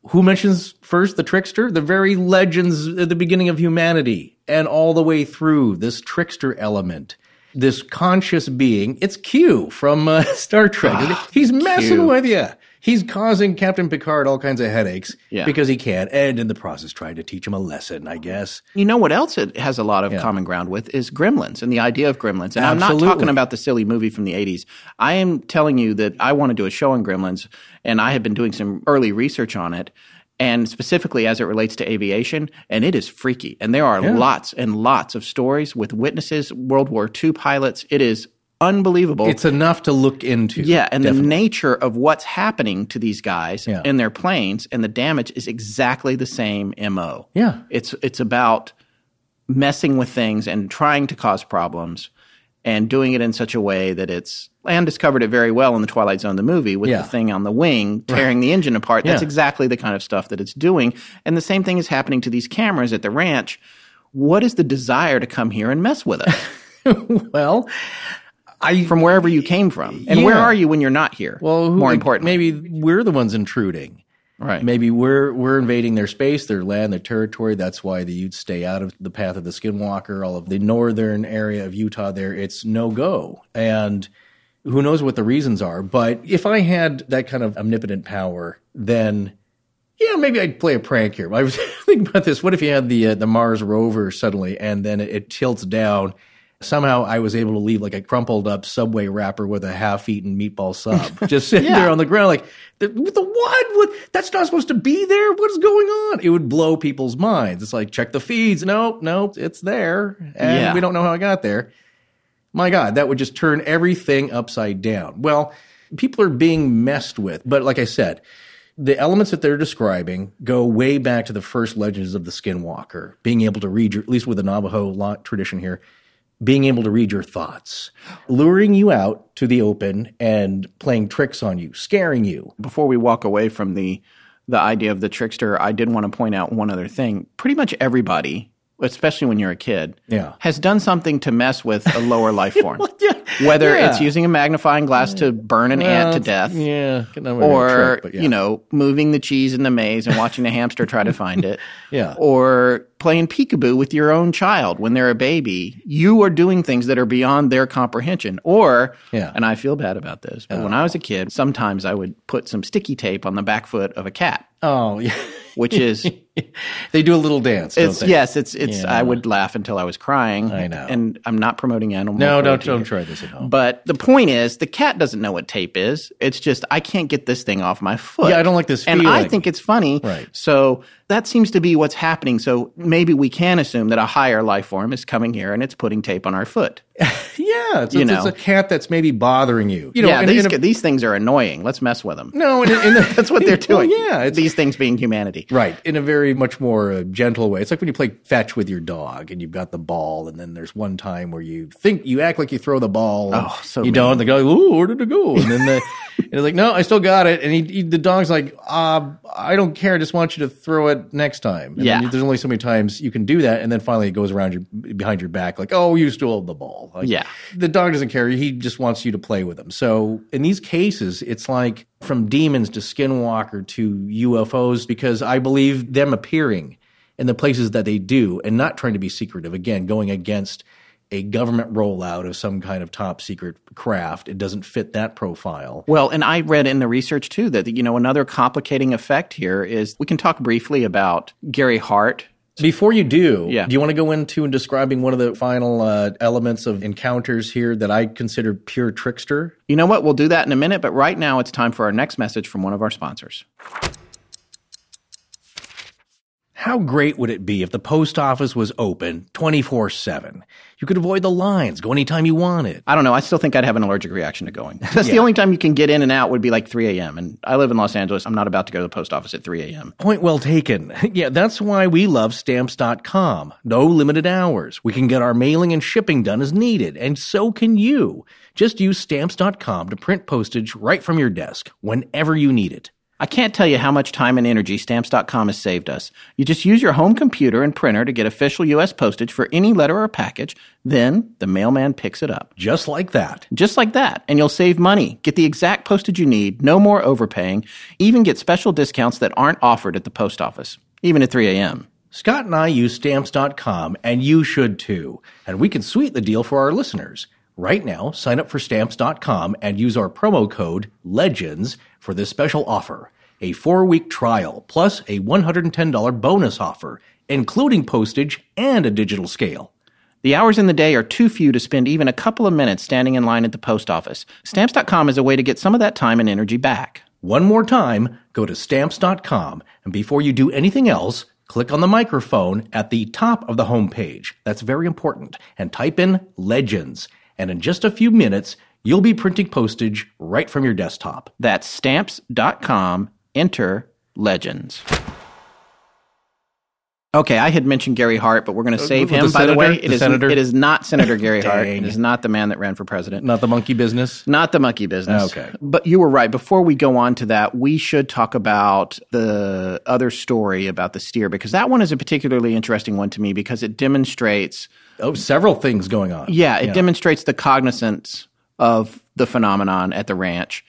who mentions first the trickster? The very legends at the beginning of humanity and all the way through this trickster element. This conscious being, it's Q from uh, Star Trek. He's messing Q. with you. He's causing Captain Picard all kinds of headaches Yeah. because he can't, and in the process, trying to teach him a lesson, I guess. You know what else it has a lot of common ground with is gremlins and the idea of gremlins. And I'm not talking about the silly movie from the 80s. I am telling you that I want to do a show on gremlins, and I have been doing some early research on it. And specifically as it relates to aviation, and it is freaky. And there are lots and lots of stories with witnesses, World War II pilots. It is unbelievable. It's enough to look into. Yeah, and Definitely. the nature of what's happening to these guys Yeah. in their planes and the damage is exactly the same MO. Yeah. It's it's about messing with things and trying to cause problems and doing it in such a way that it's and discovered it very well in the Twilight Zone the movie with Yeah. the thing on the wing tearing the engine apart. That's Yeah. exactly the kind of stuff that it's doing. And the same thing is happening to these cameras at the ranch. What is the desire to come here and mess with us well, I from wherever you came from? And where are you when you're not here? well, who- more like, important, maybe we're the ones intruding. right? Maybe we're we're invading their space, their land, their territory. That's why the Utes stay out of the path of the Skinwalker. All of the northern area of Utah, there it's no go, and who knows what the reasons are. But if I had that kind of omnipotent power, then yeah, maybe I'd play a prank here. I was thinking about this. What if you had the uh, the Mars rover suddenly, and then it, it tilts down? Somehow I was able to leave like a crumpled up Subway wrapper with a half-eaten meatball sub, just sitting Yeah. there on the ground, like the, the what? What? That's not supposed to be there. What is going on? It would blow people's minds. It's like check the feeds. Nope, nope, it's there, and Yeah. we don't know how it got there. My God, that would just turn everything upside down. Well, people are being messed with. But like I said, the elements that they're describing go way back to the first legends of the Skinwalker, being able to read your, at least with the Navajo tradition here, being able to read your thoughts, luring you out to the open and playing tricks on you, scaring you. before we walk away from the the idea of the trickster, I did want to point out one other thing. Pretty much everybody, especially when you're a kid, Yeah. has done something to mess with a lower life form. Yeah, Whether Yeah. it's using a magnifying glass to burn an ant to death, Yeah, not really a or trick, yeah. you know, moving the cheese in the maze and watching the hamster try to find it, Yeah. or playing peekaboo with your own child when they're a baby, you are doing things that are beyond their comprehension. Or, Yeah. and I feel bad about this, but when I was a oh. kid, sometimes I would put some sticky tape on the back foot of a cat, Oh, yeah. which is they do a little dance. It's yes, it's it's. Yeah. I would laugh until I was crying. I know. and I'm not promoting animal. No, don't don't try this home. But the point is, the cat doesn't know what tape is. It's just I can't get this thing off my foot. Yeah, I don't like this and I think it's funny. Right. So that seems to be what's happening. So maybe we can assume that a higher life form is coming here and it's putting tape on our foot. yeah, it's, You it's, know. it's a cat that's maybe bothering you. You know, yeah, in- these in a- these things are annoying. Let's mess with them. no, in, in the, That's what they're Well, doing. yeah, it's these things being humanity. Right, in a very much more uh, gentle way. It's like when you play fetch with your dog and you've got the ball, and then there's one time where you think you act like you throw the ball. Oh, so you mean. don't. They go, "Ooh, where did it go?" And then the, and it's like, "No, I still got it." And he, he- the dog's like, uh, "I don't care. I just want you to throw it next time." And Yeah. then there's only so many times you can do that, and then finally it goes around your behind your back, like, "Oh, you stole the ball." Like, Yeah. the dog doesn't care. He just wants you to play with him. So in these cases, it's like from demons to skinwalker to UFOs because I believe them appearing in the places that they do and not trying to be secretive. Again, going against a government rollout of some kind of top secret craft. It doesn't fit that profile. Well, and I read in the research too that you know another complicating effect here is we can talk briefly about Gary Hart. Before you do, Yeah. do you want to go into and describing one of the final uh, elements of encounters here that I consider pure trickster? You know what? We'll do that in a minute, but right now it's time for our next message from one of our sponsors. How great would it be if the post office was open 24 7? You could avoid the lines, go anytime you wanted. I don't know. I still think I'd have an allergic reaction to going. That's the only time you can get in and out would be like 3 a.m. And I live in Los Angeles. I'm not about to go to the post office at 3 a.m. Point well taken. Yeah, that's why we love stamps.com. No limited hours. We can get our mailing and shipping done as needed, and so can you. Just use stamps.com to print postage right from your desk whenever you need it. I can't tell you how much time and energy stamps.com has saved us. You just use your home computer and printer to get official U.S. postage for any letter or package, then the mailman picks it up. Just like that. Just like that, and you'll save money. Get the exact postage you need, no more overpaying, even get special discounts that aren't offered at the post office, even at 3 a.m. Scott and I use stamps.com, and you should too. And we can sweeten the deal for our listeners. Right now, sign up for stamps.com and use our promo code LEGENDS for this special offer a four week trial plus a $110 bonus offer, including postage and a digital scale. The hours in the day are too few to spend even a couple of minutes standing in line at the post office. Stamps.com is a way to get some of that time and energy back. One more time, go to stamps.com, and before you do anything else, click on the microphone at the top of the homepage. That's very important. And type in legends. And in just a few minutes, you'll be printing postage right from your desktop. That's stamps.com. Enter legends. Okay, I had mentioned Gary Hart, but we're going to uh, save the him. By the senator? way, The it is senator? it is not Senator Gary Hart. It is not the man that ran for president. Not the monkey business. Not the monkey business. Okay. But you were right. Before we go on to that, we should talk about the other story about the steer because that one is a particularly interesting one to me because it demonstrates, Oh, several things going on. yeah, it demonstrates the cognizance of the phenomenon at the ranch.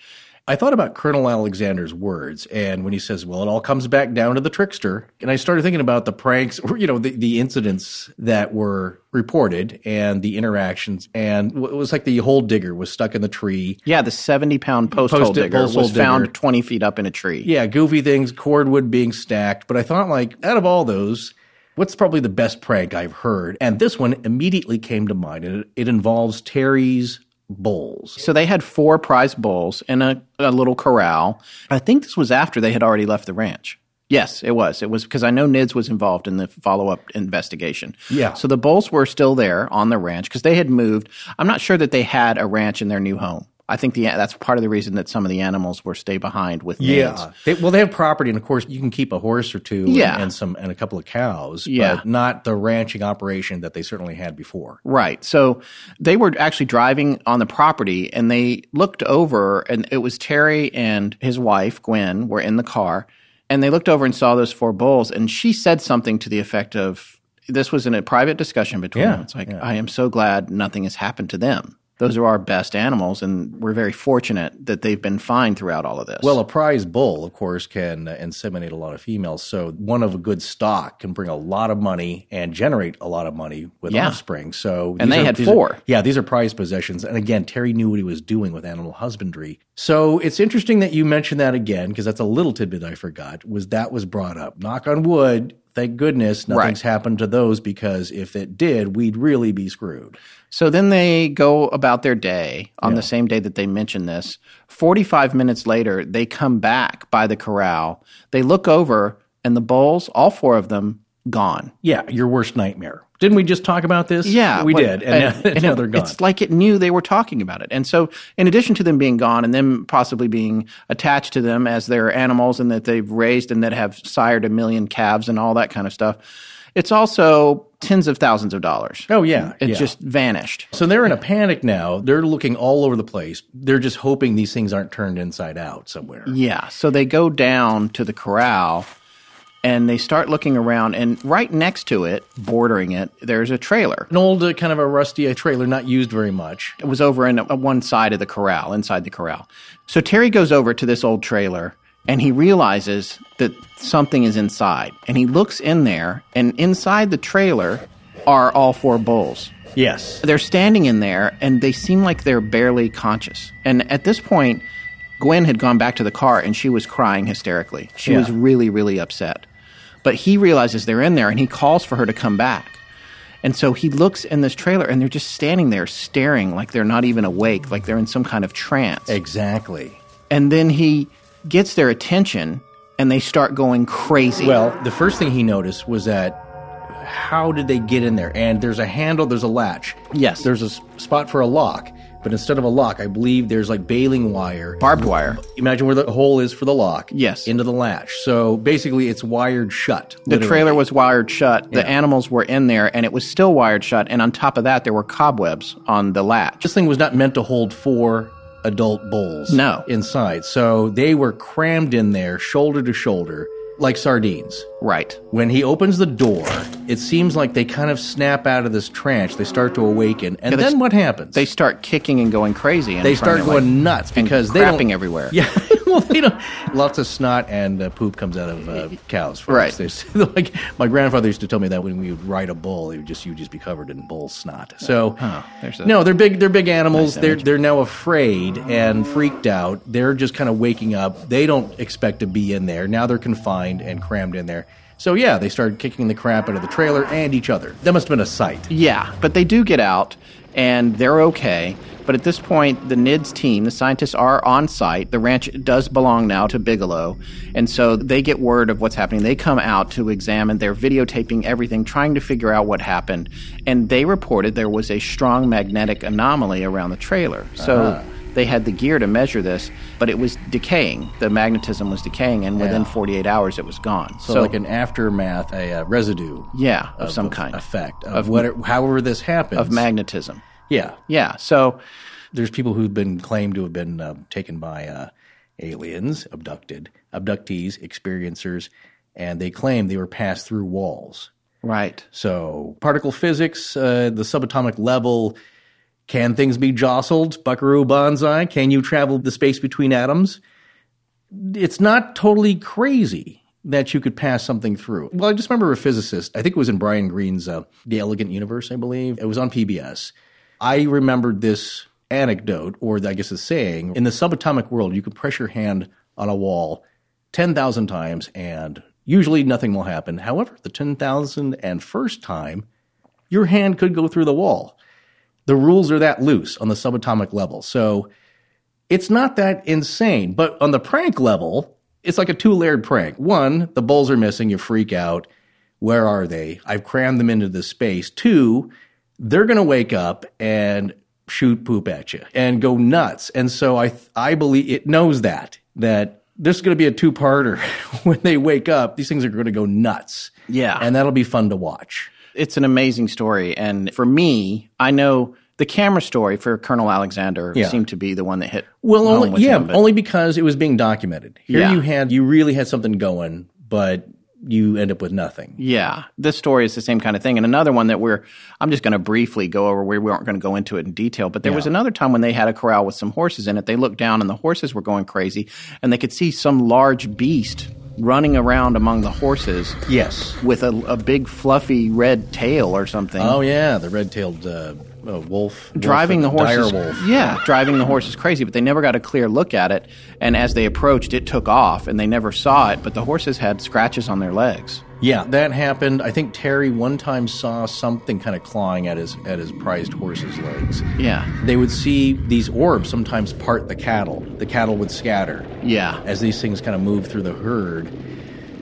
I thought about Colonel Alexander's words, and when he says, "Well, it all comes back down to the trickster," and I started thinking about the pranks, or you know, the, the incidents that were reported and the interactions, and it was like the hole digger was stuck in the tree. Yeah, the 70 pound post hole digger post was hole found 20 feet up in a tree. Yeah, goofy things, cordwood being stacked. But I thought, like, out of all those, what's probably the best prank I've heard? And this one immediately came to mind, and it, it involves Terry's bulls. So they had four prize bulls in a, a little corral. I think this was after they had already left the ranch. Yes, it was. It was because I know NIDS was involved in the follow up investigation. Yeah. So the bulls were still there on the ranch because they had moved. I'm not sure that they had a ranch in their new home. I think the that's part of the reason that some of the animals were stay behind with NIDS. They, well, they have property, and of course, you can keep a horse or two, and- Yeah. and, some and a couple of cows, Yeah. but not the ranching operation that they certainly had before. Right. So they were actually driving on the property and they looked over and it was Terry and his wife, Gwen, were in the car and they looked over and saw those four bulls and she said something to the effect of this was in a private discussion between Yeah, them. It's like, I am so glad nothing has happened to them. Those are our best animals, and we're very fortunate that they've been fine throughout all of this. Well, a prize bull, of course, can uh, inseminate a lot of females. So one of a good stock can bring a lot of money and generate a lot of money with Yeah. offspring. So And they are- had these are- four. yeah, these are prized possessions. And again, Terry knew what he was doing with animal husbandry. So it's interesting that you mentioned that again because that's a little tidbit I forgot. Was that was brought up? Knock on wood. Thank goodness nothing's happened to those because if it did, we'd really be screwed. So then they go about their day on the same day that they mention this. 45 minutes later, they come back by the corral. They look over, and the bulls, all four of them, gone. Yeah, your worst nightmare. Didn't we just talk about this? Yeah, we did, and, now, now they're gone. It's like it knew they were talking about it. And so, in addition to them being gone and them possibly being attached to them as their animals and that they've raised and that have sired a million calves and all that kind of stuff, it's also tens of thousands of dollars. oh yeah, It yeah. just vanished. So they're in a panic now. They're looking all over the place. They're just hoping these things aren't turned inside out somewhere. Yeah. So they go down to the corral and they start looking around, and right next to it, bordering it, there's a trailer. An old, uh, kind of a rusty uh, trailer, not used very much. It was over in uh, one side of the corral, inside the corral. So Terry goes over to this old trailer and he realizes that something is inside. And he looks in there, and inside the trailer are all four bulls. Yes. They're standing in there and they seem like they're barely conscious. And at this point, Gwen had gone back to the car and she was crying hysterically. She Yeah. was really, really upset. But he realizes they're in there and he calls for her to come back. And so he looks in this trailer and they're just standing there staring like they're not even awake, like they're in some kind of trance. Exactly. And then he gets their attention and they start going crazy. Well, the first thing he noticed was that how did they get in there? And there's a handle, there's a latch. Yes. There's a spot for a lock, but instead of a lock, I believe there's like baling wire. barbed wire. Imagine where the hole is for the lock. Yes. Into the latch. So basically, it's wired shut. The literally. trailer was wired shut. The Yeah. animals were in there, and it was still wired shut. And on top of that, there were cobwebs on the latch. This thing was not meant to hold four adult bulls. No. Inside. So they were crammed in there, shoulder to shoulder, like sardines. Right. When he opens the door, it seems like they kind of snap out of this trance. They start to awaken. And they then s- what happens? They start kicking and going crazy. And they start going nuts and because they crapping don't, everywhere. Yeah, well, they don't. Lots of snot and uh, poop comes out of uh, cows. folks. Right. Like my grandfather used to tell me that when we would ride a bull, it would just you would just be covered in bull snot. So there's a- no, they're big. They're big animals. They're they're now afraid and freaked out. They're just kind of waking up. They don't expect to be in there. Now they're confined and crammed in there. So yeah, they started kicking the crap out of the trailer and each other. That must have been a sight. Yeah, but they do get out, and they're okay. But at this point, the NIDS team, the scientists are on site. The ranch does belong now to Bigelow. And so they get word of what's happening. They come out to examine. They're videotaping everything, trying to figure out what happened. And they reported there was a strong magnetic anomaly around the trailer. So uh-huh. They had the gear to measure this, but it was decaying. The magnetism was decaying, and within Yeah. 48 hours, it was gone. So, like an aftermath, a uh, residue. yeah, of, some kind effect of, whatever, however this happens. of magnetism. yeah, Yeah. So there's people who've been claimed to have been uh, taken by uh, aliens, abducted, abductees, experiencers, and they claim they were passed through walls. right. So particle physics, uh, the subatomic level. Can things be jostled? Buckaroo Banzai. Can you travel the space between atoms? It's not totally crazy that you could pass something through. Well, I just remember a physicist, I think it was in Brian Greene's uh, The Elegant Universe, I believe. It was on PBS. I remembered this anecdote, or I guess a saying, in the subatomic world, you can press your hand on a wall 10,000 times and usually nothing will happen. However, the 10,001st time, your hand could go through the wall. The rules are that loose on the subatomic level. So it's not that insane. But on the prank level, it's like a two layered prank. One, the bulls are missing, you freak out. Where are they? I've crammed them into this space. Two, they're going to wake up and shoot poop at you and go nuts. And so I, I believe it knows that, that this is going to be a two parter. when they wake up, these things are going to go nuts. Yeah. And that'll be fun to watch. It's an amazing story. And for me, I know the camera story for Colonel Alexander Yeah. seemed to be the one that hit. Well, only yeah, him, only because it was being documented. Here Yeah. you had you really had something going, but you end up with nothing. Yeah, this story is the same kind of thing. And another one that we're, I'm just going to briefly go over. We aren't going to go into it in detail, but there Yeah. was another time when they had a corral with some horses in it. They looked down and the horses were going crazy, and they could see some large beast running around among the horses Yes. with a, a big fluffy red tail or something. Oh yeah, the red-tailed uh, uh, wolf driving the wolf, horses. dire wolf. Yeah, driving the horses crazy, but they never got a clear look at it. And as they approached, it took off, and they never saw it. But the horses had scratches on their legs. Yeah, that happened. I think Terry one time saw something kind of clawing at his at his prized horse's legs. Yeah, They would see these orbs sometimes part the cattle. The cattle would scatter yeah, as these things kind of move through the herd.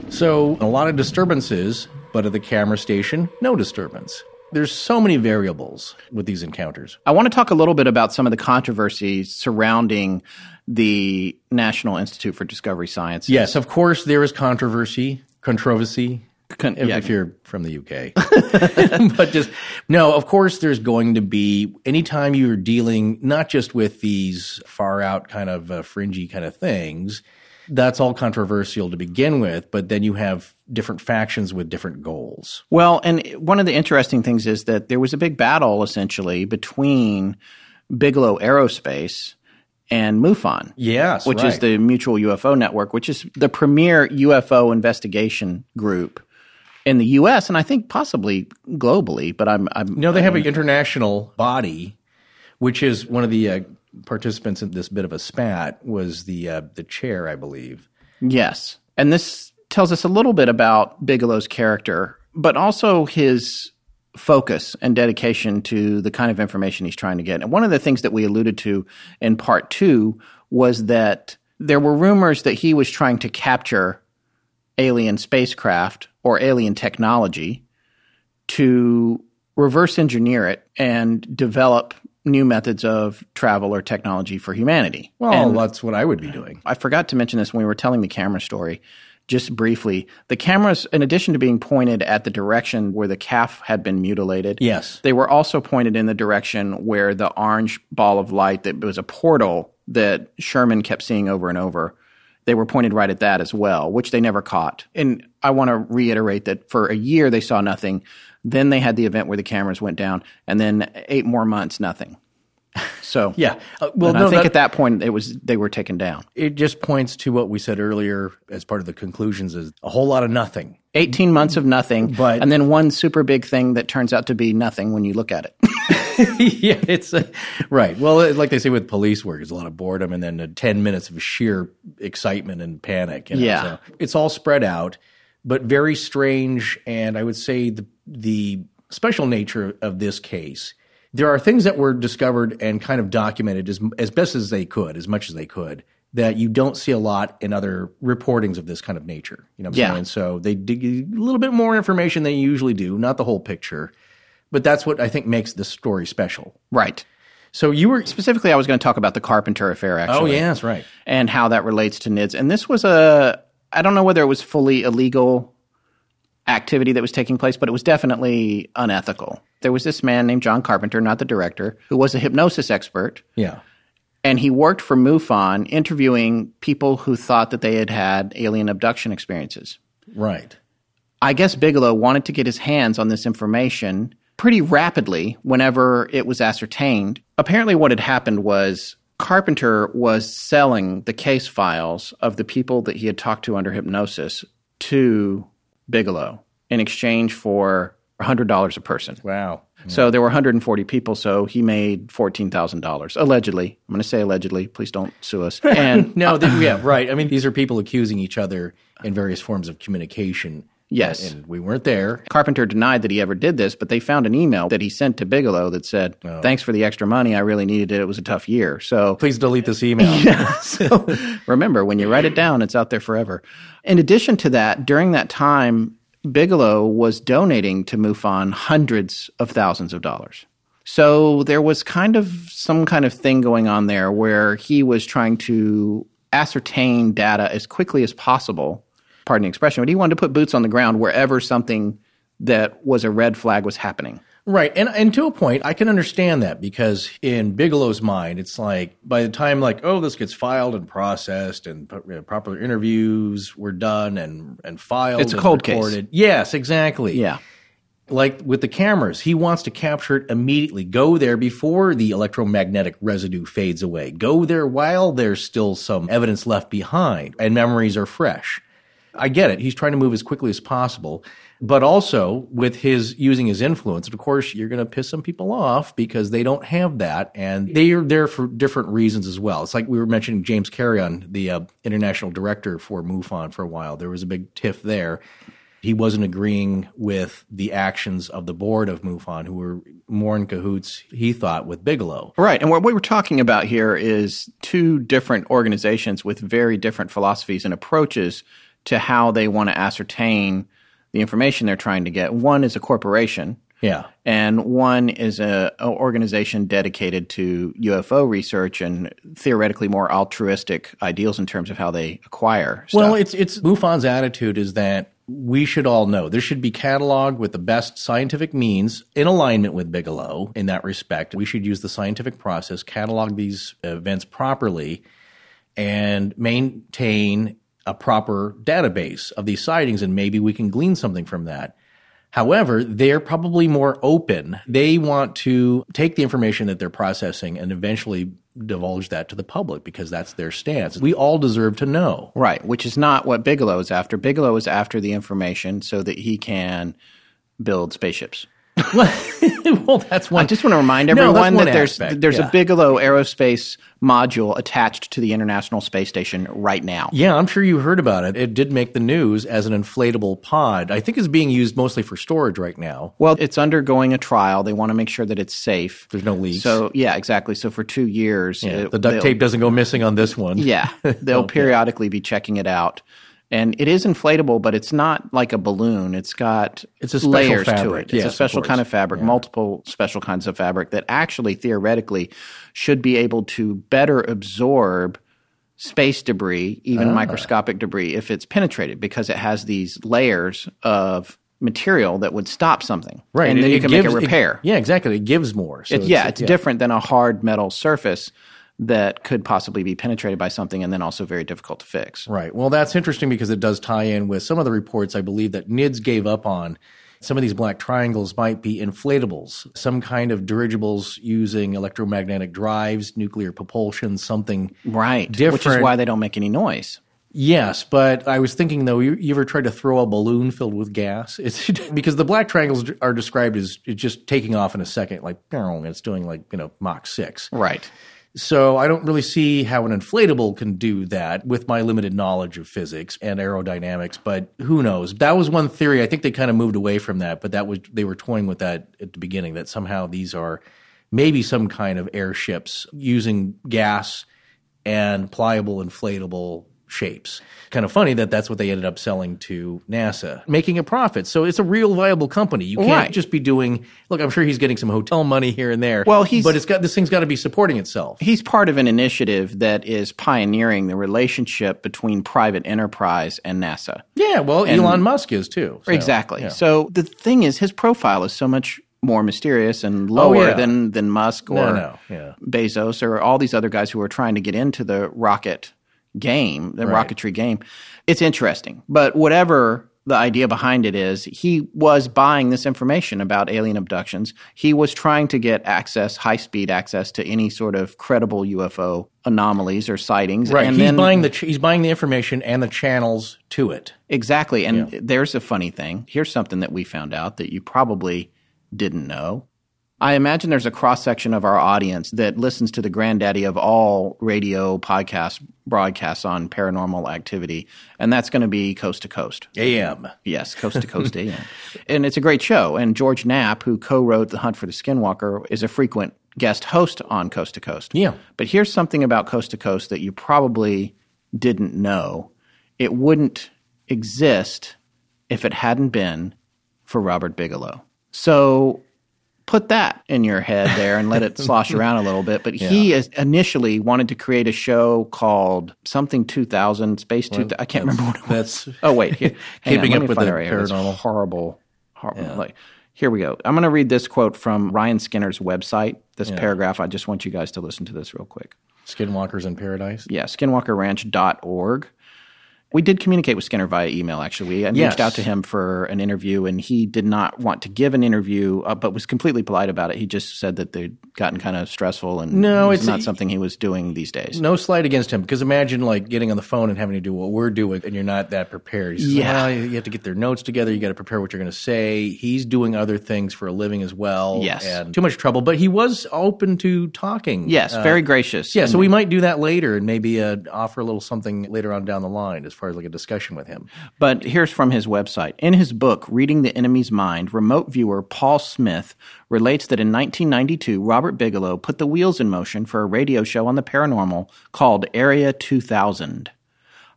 So a lot of disturbances, but at the camera station, no disturbance. There's so many variables with these encounters. I want to talk a little bit about some of the controversies surrounding the National Institute for Discovery Science. Yes, of course there is controversy, controversy, Con- if, yeah. if you're from the UK. but just no, of course there's going to be anytime you're dealing not just with these far out kind of uh, fringy kind of things, that's all controversial to begin with, but then you have different factions with different goals. Well, and one of the interesting things is that there was a big battle essentially between Bigelow Aerospace and MUFON. Yes, which is the Mutual UFO Network, which is the premier UFO investigation group in the U.S. and I think possibly globally. But I'm, I'm No, they have an international body, which is one of the uh, participants in this bit of a spat was the uh, the chair, I believe. yes, and this tells us a little bit about Bigelow's character, but also his focus and dedication to the kind of information he's trying to get. And one of the things that we alluded to in part two was that there were rumors that he was trying to capture alien spacecraft or alien technology to reverse engineer it and develop new methods of travel or technology for humanity. Well, And- that's what I would be doing. I forgot to mention this when we were telling the camera story. Just briefly, the cameras, in addition to being pointed at the direction where the calf had been mutilated, Yes. they were also pointed in the direction where the orange ball of light that was a portal that Sherman kept seeing over and over. They were pointed right at that as well, which they never caught. And I want to reiterate that for a year they saw nothing. Then they had the event where the cameras went down, and then eight more months, nothing. So Yeah. Uh, well, no, I think that- at that point it was they were taken down. it just points to what we said earlier as part of the conclusions is a whole lot of nothing. 18 months of nothing, But- and then one super big thing that turns out to be nothing when you look at it. yeah, it's uh, right. Well, it- like they say with police work, it's a lot of boredom and then uh, 10 minutes of sheer excitement and panic. you know, Yeah. so it's all spread out, but very strange. And I would say the, the special nature of this case, there are things that were discovered and kind of documented as, as best as they could, as much as they could, that you don't see a lot in other reportings of this kind of nature. You know what I'm Yeah. saying? So they dig a little bit more information than you usually do, not the whole picture. But that's what I think makes this story special. right. So you were Specifically, I was going to talk about the Carpenter affair, oh, actually. Oh yeah, that's right. And how that relates to NIDS. And this was a, I don't know whether it was fully illegal activity that was taking place, but it was definitely unethical. There was this man named John Carpenter, not the director, who was a hypnosis expert. Yeah. and he worked for MUFON interviewing people who thought that they had had alien abduction experiences. Right. I guess Bigelow wanted to get his hands on this information pretty rapidly whenever it was ascertained. Apparently, what had happened was Carpenter was selling the case files of the people that he had talked to under hypnosis to Bigelow in exchange for $100 a person. Wow. So there were 140 people, so he made $14,000, allegedly. I'm going to say allegedly. Please don't sue us. And No, they, yeah, right. I mean, these are people accusing each other in various forms of communication. Yes. And we weren't there. Carpenter denied that he ever did this, but they found an email that he sent to Bigelow that said, oh. Thanks for the extra money. I really needed it. It was a tough year. So Please delete this email. so remember, when you write it down, it's out there forever. In addition to that, during that time, Bigelow was donating to MUFON hundreds of thousands of dollars. So there was kind of some kind of thing going on there where he was trying to ascertain data as quickly as possible. Pardon the expression, but he wanted to put boots on the ground wherever something that was a red flag was happening. Right. And and to a point, I can understand that because in Bigelow's mind, it's like by the time like, oh, this gets filed and processed and you know, proper interviews were done and and filed. It's a cold case. recorded. Yes, exactly. Yeah. Like with the cameras, he wants to capture it immediately. Go there before the electromagnetic residue fades away. Go there while there's still some evidence left behind and memories are fresh. I get it. He's trying to move as quickly as possible, but also with his using his influence. And of course, you're going to piss some people off because they don't have that, and they are there for different reasons as well. It's like we were mentioning James Carrion, the uh, international director for MUFON, for a while. There was a big tiff there. He wasn't agreeing with the actions of the board of MUFON, who were more in cahoots, he thought, with Bigelow. Right. And what we were talking about here is two different organizations with very different philosophies and approaches to how they want to ascertain the information they're trying to get. One is a corporation, Yeah. and one is a, a organization dedicated to UFO research and theoretically more altruistic ideals in terms of how they acquire stuff. Well, it's it's MUFON's attitude is that we should all know there should be cataloged with the best scientific means in alignment with Bigelow in that respect. We should use the scientific process, catalog these events properly, and maintain a proper database of these sightings, and maybe we can glean something from that. However, they're probably more open. They want to take the information that they're processing and eventually divulge that to the public because that's their stance. We all deserve to know. Right, which is not what Bigelow is after. Bigelow is after the information so that he can build spaceships. well, that's one. I just want to remind No, everyone one that there's aspect, there's yeah. a Bigelow aerospace module attached to the International Space Station right now. Yeah, I'm sure you heard about it. It did make the news as an inflatable pod. I think it's being used mostly for storage right now. Well, it's undergoing a trial. They want to make sure that it's safe. There's no leaks. So yeah, exactly. So for two years, it- the duct tape doesn't go missing on this one. Yeah, they'll periodically be checking it out. And it is inflatable, but it's not like a balloon. It's got It's a special layers to fabric. it. It's Yes, a special kind of fabric, multiple special kinds of fabric that actually theoretically should be able to better absorb space debris, even Ah. microscopic debris, if it's penetrated, because it has these layers of material that would stop something. Right. And It- then you it can gives- make a it- repair. yeah, exactly. It gives more. So It- yeah, it's different than a hard metal surface that could possibly be penetrated by something and then also very difficult to fix. Right. Well, that's interesting because it does tie in with some of the reports I believe that NIDS gave up on. Some of these black triangles might be inflatables, some kind of dirigibles using electromagnetic drives, nuclear propulsion, something Right. different. Which is why they don't make any noise. Yes, but I was thinking though, you, you ever tried to throw a balloon filled with gas? It's because the black triangles are described as just taking off in a second, like it's doing like you know Mach six. Right. So I don't really see how an inflatable can do that with my limited knowledge of physics and aerodynamics. But who knows? That was one theory. I think they kind of moved away from that, but that was they were toying with that at the beginning. That somehow these are maybe some kind of airships using gas and pliable inflatable shapes. Kind of funny that that's what they ended up selling to NASA, making a profit. So it's a real viable company. You can't Right. just be doing. Look, I'm sure he's getting some hotel money here and there. Well, he's- but it's got this thing's got to be supporting itself. He's part of an initiative that is pioneering the relationship between private enterprise and NASA. Yeah, well, Elon Musk is too. So, exactly. yeah. So the thing is, his profile is so much more mysterious and oh, lower Oh, yeah. than, than Musk or No, no, yeah. Bezos or all these other guys who are trying to get into the rocket game, the Right. rocketry game. It's interesting. But whatever the idea behind it is, he was buying this information about alien abductions. He was trying to get access, high speed access to any sort of credible UFO anomalies or sightings. Right, And he's then, buying the ch- he's buying the information and the channels to it. Exactly. And there's a funny thing. Here's something that we found out that you probably didn't know. I imagine there's a cross section of our audience that listens to the granddaddy of all radio podcast broadcasts on paranormal activity, and that's going to be Coast to Coast. AM. Yes, Coast to Coast AM. And it's a great show. And George Knapp, who co wrote The Hunt for the Skinwalker, is a frequent guest host on Coast to Coast. Yeah. But here's something about Coast to Coast that you probably didn't know. It wouldn't exist if it hadn't been for Robert Bigelow. So put that in your head there and let it slosh around a little bit. But he is initially wanted to create a show called something 2000, Space 2000. I can't remember what it was. That's Oh wait, here, Keeping Up with the right here. Paranormal. horrible, horrible. Like Here we go. I'm going to read this quote from Ryan Skinner's website. This paragraph, I just want you guys to listen to this real quick. Skinwalkers in Paradise. Yeah, skinwalkerranch.org. We did communicate with Skinner via email, actually. We Yes. reached out to him for an interview, and he did not want to give an interview, uh, but was completely polite about it. He just said that they'd gotten kind of stressful and No, it was it's- not something he was doing these days. No slight against him, because imagine like getting on the phone and having to do what we're doing, and you're not that prepared. Yeah. well, you have to get their notes together. You got to prepare what you're going to say. He's doing other things for a living as well. Yes. and too much trouble. But he was open to talking. Yes, Uh, very gracious. Yeah, so we might do that later and maybe uh, offer a little something later on down the line as far as like a discussion with him. But here's from his website. In his book, Reading the Enemy's Mind, remote viewer Paul Smith relates that in 1992, Robert Bigelow put the wheels in motion for a radio show on the paranormal called Area 2000.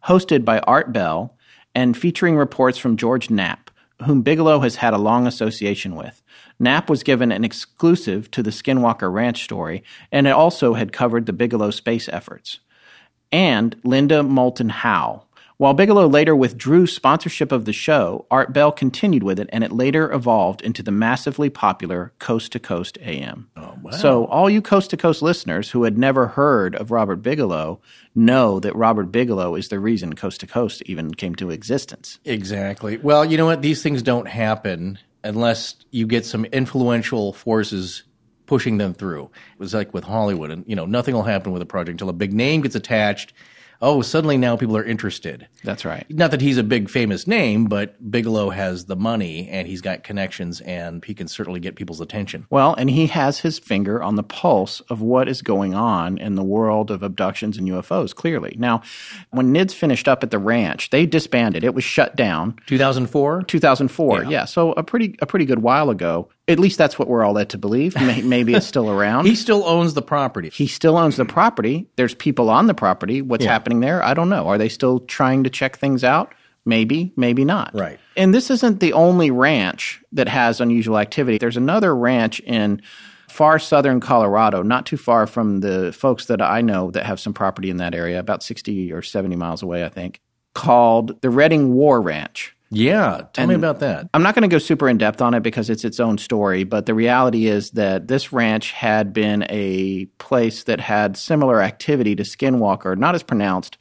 Hosted by Art Bell and featuring reports from George Knapp, whom Bigelow has had a long association with. Knapp was given an exclusive to the Skinwalker Ranch story, and it also had covered the Bigelow space efforts and Linda Moulton Howe. While Bigelow later withdrew sponsorship of the show, Art Bell continued with it, and it later evolved into the massively popular Coast to Coast AM. Oh, wow. So, all you Coast to Coast listeners who had never heard of Robert Bigelow know that Robert Bigelow is the reason Coast to Coast even came to existence. Exactly. Well, you know what? These things don't happen unless you get some influential forces pushing them through. It was like with Hollywood, and you know, nothing will happen with a project until a big name gets attached. Oh, suddenly now people are interested. That's right. Not that he's a big famous name, but Bigelow has the money and he's got connections and he can certainly get people's attention. Well, and he has his finger on the pulse of what is going on in the world of abductions and UFOs, clearly. Now, when NIDS finished up at the ranch, they disbanded. It was shut down 2004? 2004. Yeah. so a pretty a pretty good while ago. At least that's what we're all led to believe. Maybe it's still around. He still owns the property. he still owns the property. There's people on the property. What's Yeah. happening there? I don't know. Are they still trying to check things out? Maybe, maybe not. Right. And this isn't the only ranch that has unusual activity. There's another ranch in far southern Colorado, not too far from the folks that I know that have some property in that area, about 60 or 70 miles away, I think, called the Redding War Ranch. Yeah, tell me about that. I'm not going to go super in depth on it because it's its own story, but the reality is that this ranch had been a place that had similar activity to Skinwalker, not as pronounced,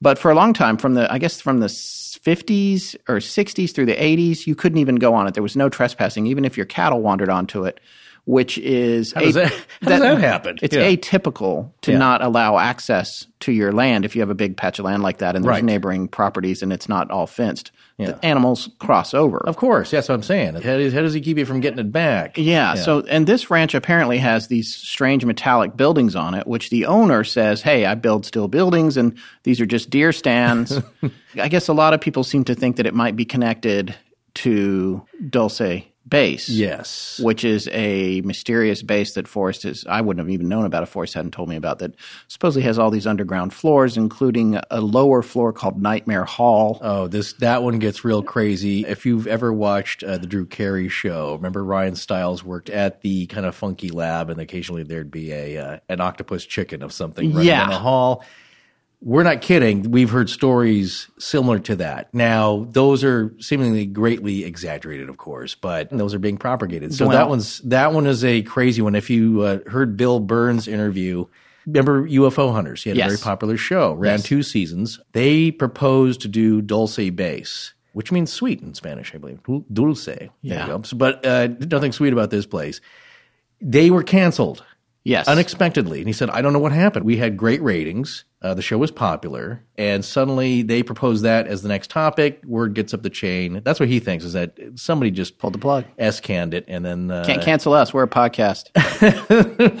but for a long time, from the I guess from the 50s or 60s through the 80s, you couldn't even go on it. There was no trespassing, even if your cattle wandered onto it, which is How does that, how does that happen? it's Yeah. atypical to Yeah. not allow access to your land if you have a big patch of land like that and there's Right. neighboring properties and it's not all fenced. Yeah. The animals cross over. Of course, that's what I'm saying. How does, how does he keep you from getting it back? Yeah, So, and this ranch apparently has these strange metallic buildings on it, which the owner says, "Hey, I build steel buildings, and these are just deer stands." I guess a lot of people seem to think that it might be connected to Dulce Base. Yes. Which is a mysterious base that Forrest is. I wouldn't have even known about if Forrest hadn't told me about that. Supposedly has all these underground floors, including a lower floor called Nightmare Hall. Oh, this that one gets real crazy. If you've ever watched uh, the Drew Carey show, remember Ryan Stiles worked at the kind of funky lab, and occasionally there'd be a uh, an octopus chicken of something running Yeah. in the hall. We're not kidding. We've heard stories similar to that. Now, those are seemingly greatly exaggerated, of course, but those are being propagated. So Well- that one's that one is a crazy one. If you uh, heard Bill Birnes' interview, remember UFO Hunters? He had Yes. a very popular show, ran two seasons. They proposed to do Dulce Base, which means sweet in Spanish, I believe. Dul- Dulce. Yeah. But uh, nothing sweet about this place. They were canceled Yes. unexpectedly. And he said, I don't know what happened. We had great ratings. Uh, the show was popular. And suddenly they propose that as the next topic. Word gets up the chain. That's what he thinks is that somebody just Pulled the plug. S canned it. And then, uh, Can't cancel us. We're a podcast.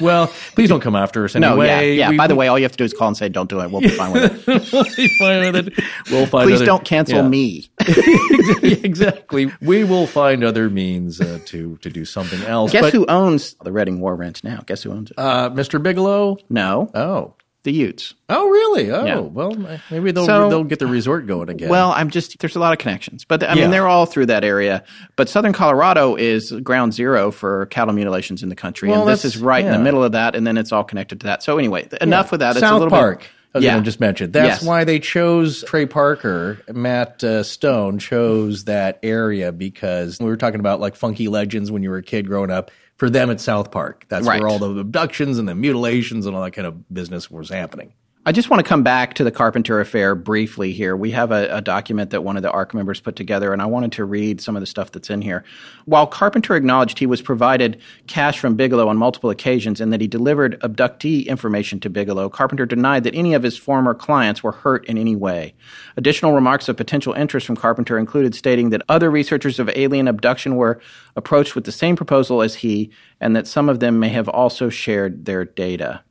well, please don't come after us No, yeah, yeah. We- By the way, all you have to do is call and say, "Don't do it." We'll be fine with it. we'll be fine with it. We'll find Please other- don't cancel yeah. me. exactly. We will find other means uh, to to do something else. Guess but, who owns the Reading War Ranch now? Guess who owns it? Uh, Mr. Bigelow. no, Oh. The Utes. Oh, really? Oh, Yeah. well, maybe they'll So- they'll get the resort going again. Well, I'm just there's a lot of connections, but I Yeah. mean they're all through that area. But Southern Colorado is ground zero for cattle mutilations in the country, Well, and this is right in the middle of that, and then it's all connected to that. So anyway, enough with that. It's a little Park. Bit, I Yeah. just mentioned. That's Yes. why they chose Trey Parker, Matt uh, Stone chose that area because we were talking about like funky legends when you were a kid growing up. For them, it's South Park. That's Right. where all the abductions and the mutilations and all that kind of business was happening. I just want to come back to the Carpenter affair briefly here. We have a, a document that one of the ARC members put together, and I wanted to read some of the stuff that's in here. While Carpenter acknowledged he was provided cash from Bigelow on multiple occasions and that he delivered abductee information to Bigelow, Carpenter denied that any of his former clients were hurt in any way. Additional remarks of potential interest from Carpenter included stating that other researchers of alien abduction were approached with the same proposal as he, and that some of them may have also shared their data.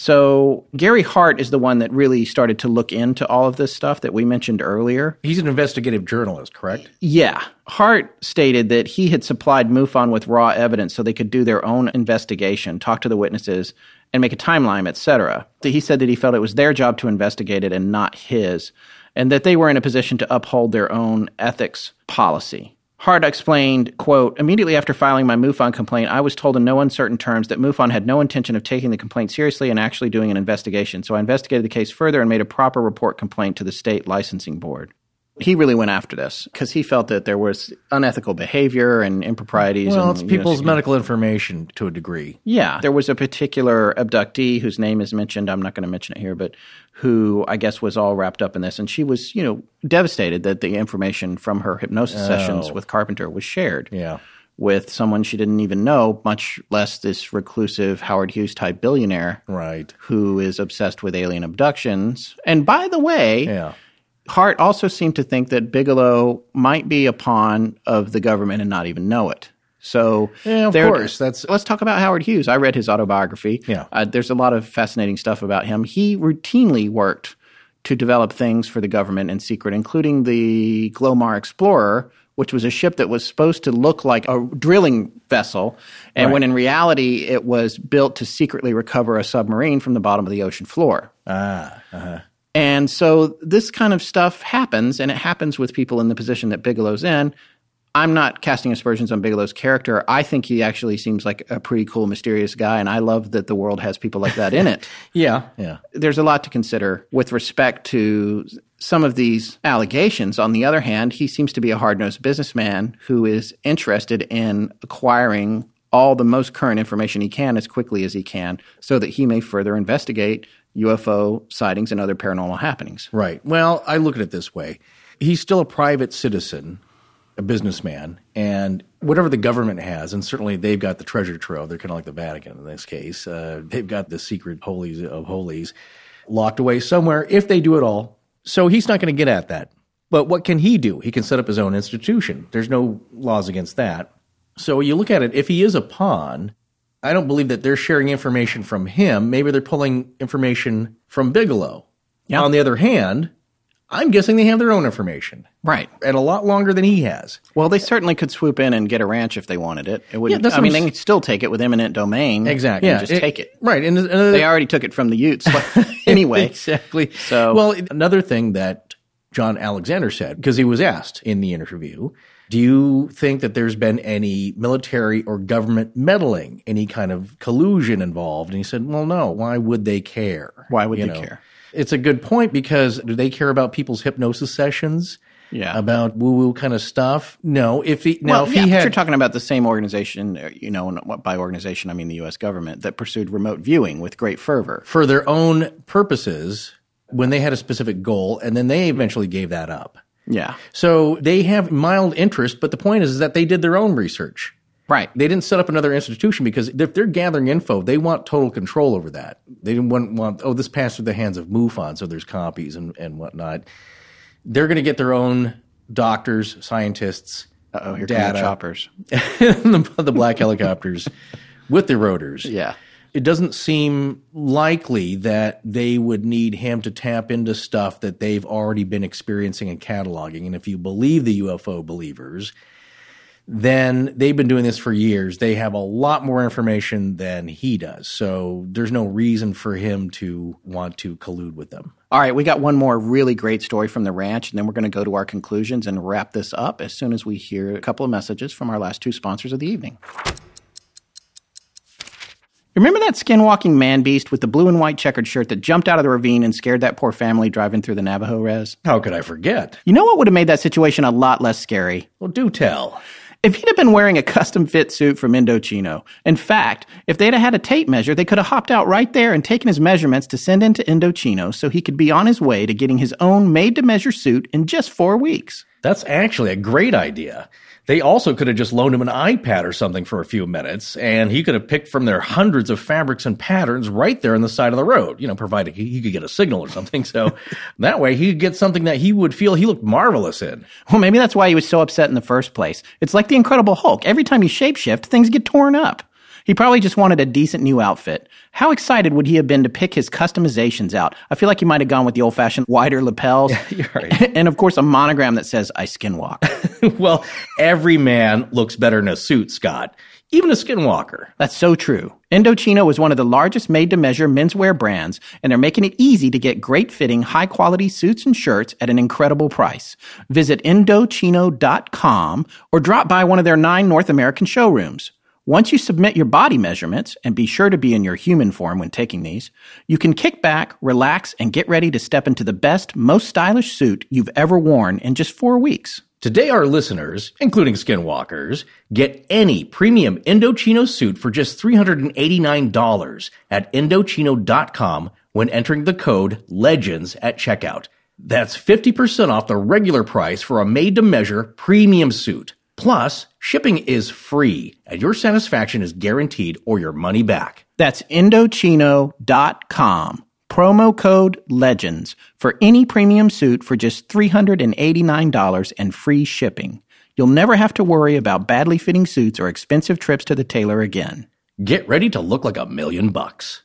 So Gary Hart is the one that really started to look into all of this stuff that we mentioned earlier. He's an investigative journalist, correct? Yeah. Hart stated that he had supplied MUFON with raw evidence so they could do their own investigation, talk to the witnesses, and make a timeline, etc. He said that he felt it was their job to investigate it and not his, and that they were in a position to uphold their own ethics policy. Hart explained, quote, immediately after filing my MUFON complaint, I was told in no uncertain terms that MUFON had no intention of taking the complaint seriously and actually doing an investigation. So I investigated the case further and made a proper report complaint to the state licensing board. He really went after this because he felt that there was unethical behavior and improprieties. Well, and, it's you know, people's medical information to a degree. yeah, there was a particular abductee whose name is mentioned. I'm not going to mention it here, but who I guess was all wrapped up in this, and she was, you know, devastated that the information from her hypnosis oh. sessions with Carpenter was shared Yeah. with someone she didn't even know, much less this reclusive Howard Hughes type billionaire Right. who is obsessed with alien abductions. And by the way, Yeah. Hart also seemed to think that Bigelow might be a pawn of the government and not even know it. So, Yeah, of there- course, that's- let's talk about Howard Hughes. I read his autobiography. Yeah. uh, there's a lot of fascinating stuff about him. He routinely worked to develop things for the government in secret, including the Glomar Explorer, which was a ship that was supposed to look like a drilling vessel, and Right. when in reality it was built to secretly recover a submarine from the bottom of the ocean floor. Ah. And so this kind of stuff happens, and it happens with people in the position that Bigelow's in. I'm not casting aspersions on Bigelow's character. I think he actually seems like a pretty cool, mysterious guy, and I love that the world has people like that in it. Yeah. Yeah. There's a lot to consider with respect to some of these allegations. On the other hand, he seems to be a hard nosed businessman who is interested in acquiring all the most current information he can as quickly as he can so that he may further investigate UFO sightings and other paranormal happenings. Right. Well, I look at it this way he's still a private citizen, a businessman, and whatever the government has, and certainly they've got the treasure trove, they're kind of like the Vatican in this case, uh, they've got the secret holies of holies locked away somewhere if they do it all. So he's not going to get at that. But what can he do? He can set up his own institution. There's no laws against that. So you look at it, if he is a pawn, I don't believe that they're sharing information from him. Maybe they're pulling information from Bigelow. Yeah. On the other hand, I'm guessing they have their own information Right. and a lot longer than he has. Well, they certainly could swoop in and get a ranch if they wanted it. It would. Yeah, I mean, they could still take it with eminent domain. Exactly. and just take it. Right. And, and They already took it from the Utes anyway. exactly. So- well, another thing that John Alexander said, because he was asked in the interview, do you think that there's been any military or government meddling, any kind of collusion involved? And he said, well, no. Why would they care? Why would You they know? care? It's a good point because do they care about people's hypnosis sessions? Yeah. About woo woo kind of stuff? No. If he, now, Well, if yeah, he had. you're talking about the same organization, uh, you know, by organization I mean the U.S. government that pursued remote viewing with great fervor. for their own purposes when they had a specific goal, and then they eventually gave that up. Yeah, So they have mild interest, but the point is, is that they did their own research. right. They didn't set up another institution because if they're gathering info, they want total control over that. They didn't want, want oh, this passed through the hands of MUFON, so there's copies and, and whatnot. They're going to get their own doctors, scientists, Oh, here come the data, choppers. the, the black helicopters with the rotors. Yeah. It doesn't seem likely that they would need him to tap into stuff that they've already been experiencing and cataloging. And if you believe the UFO believers, then they've been doing this for years. They have a lot more information than he does. So there's no reason for him to want to collude with them. All right, we got one more really great story from the ranch, and then we're going to go to our conclusions and wrap this up as soon as we hear a couple of messages from our last two sponsors of the evening. Remember that skinwalking man beast with the blue and white checkered shirt that jumped out of the ravine and scared that poor family driving through the Navajo res? How could I forget? You know what would have made that situation a lot less scary? Well, do tell. If he'd have been wearing a custom fit suit from Indochino. In fact, if they'd have had a tape measure, they could have hopped out right there and taken his measurements to send into Indochino so he could be on his way to getting his own made to measure suit in just four weeks. That's actually a great idea. They also could have just loaned him an iPad or something for a few minutes, and he could have picked from their hundreds of fabrics and patterns right there on the side of the road, you know, provided he could get a signal or something. So that way he could get something that he would feel he looked marvelous in. Well, maybe that's why he was so upset in the first place. It's like the Incredible Hulk. Every time you shapeshift, things get torn up. He probably just wanted a decent new outfit. How excited would he have been to pick his customizations out? I feel like he might have gone with the old fashioned wider lapels. You're right. and of course, a monogram that says, I skinwalk. well, every man looks better in a suit, Scott. Even a skinwalker. That's so true. Indochino is one of the largest made to measure menswear brands, and they're making it easy to get great fitting, high quality suits and shirts at an incredible price. Visit Indochino.com or drop by one of their nine North American showrooms. Once you submit your body measurements, and be sure to be in your human form when taking these, you can kick back, relax, and get ready to step into the best, most stylish suit you've ever worn in just four weeks. Today, our listeners, including skinwalkers, get any premium Indochino suit for just $389 at Indochino.com when entering the code LEGENDS at checkout. That's 50% off the regular price for a made to measure premium suit. Plus, shipping is free and your satisfaction is guaranteed or your money back. That's Indochino.com. Promo code LEGENDS for any premium suit for just $389 and free shipping. You'll never have to worry about badly fitting suits or expensive trips to the tailor again. Get ready to look like a million bucks.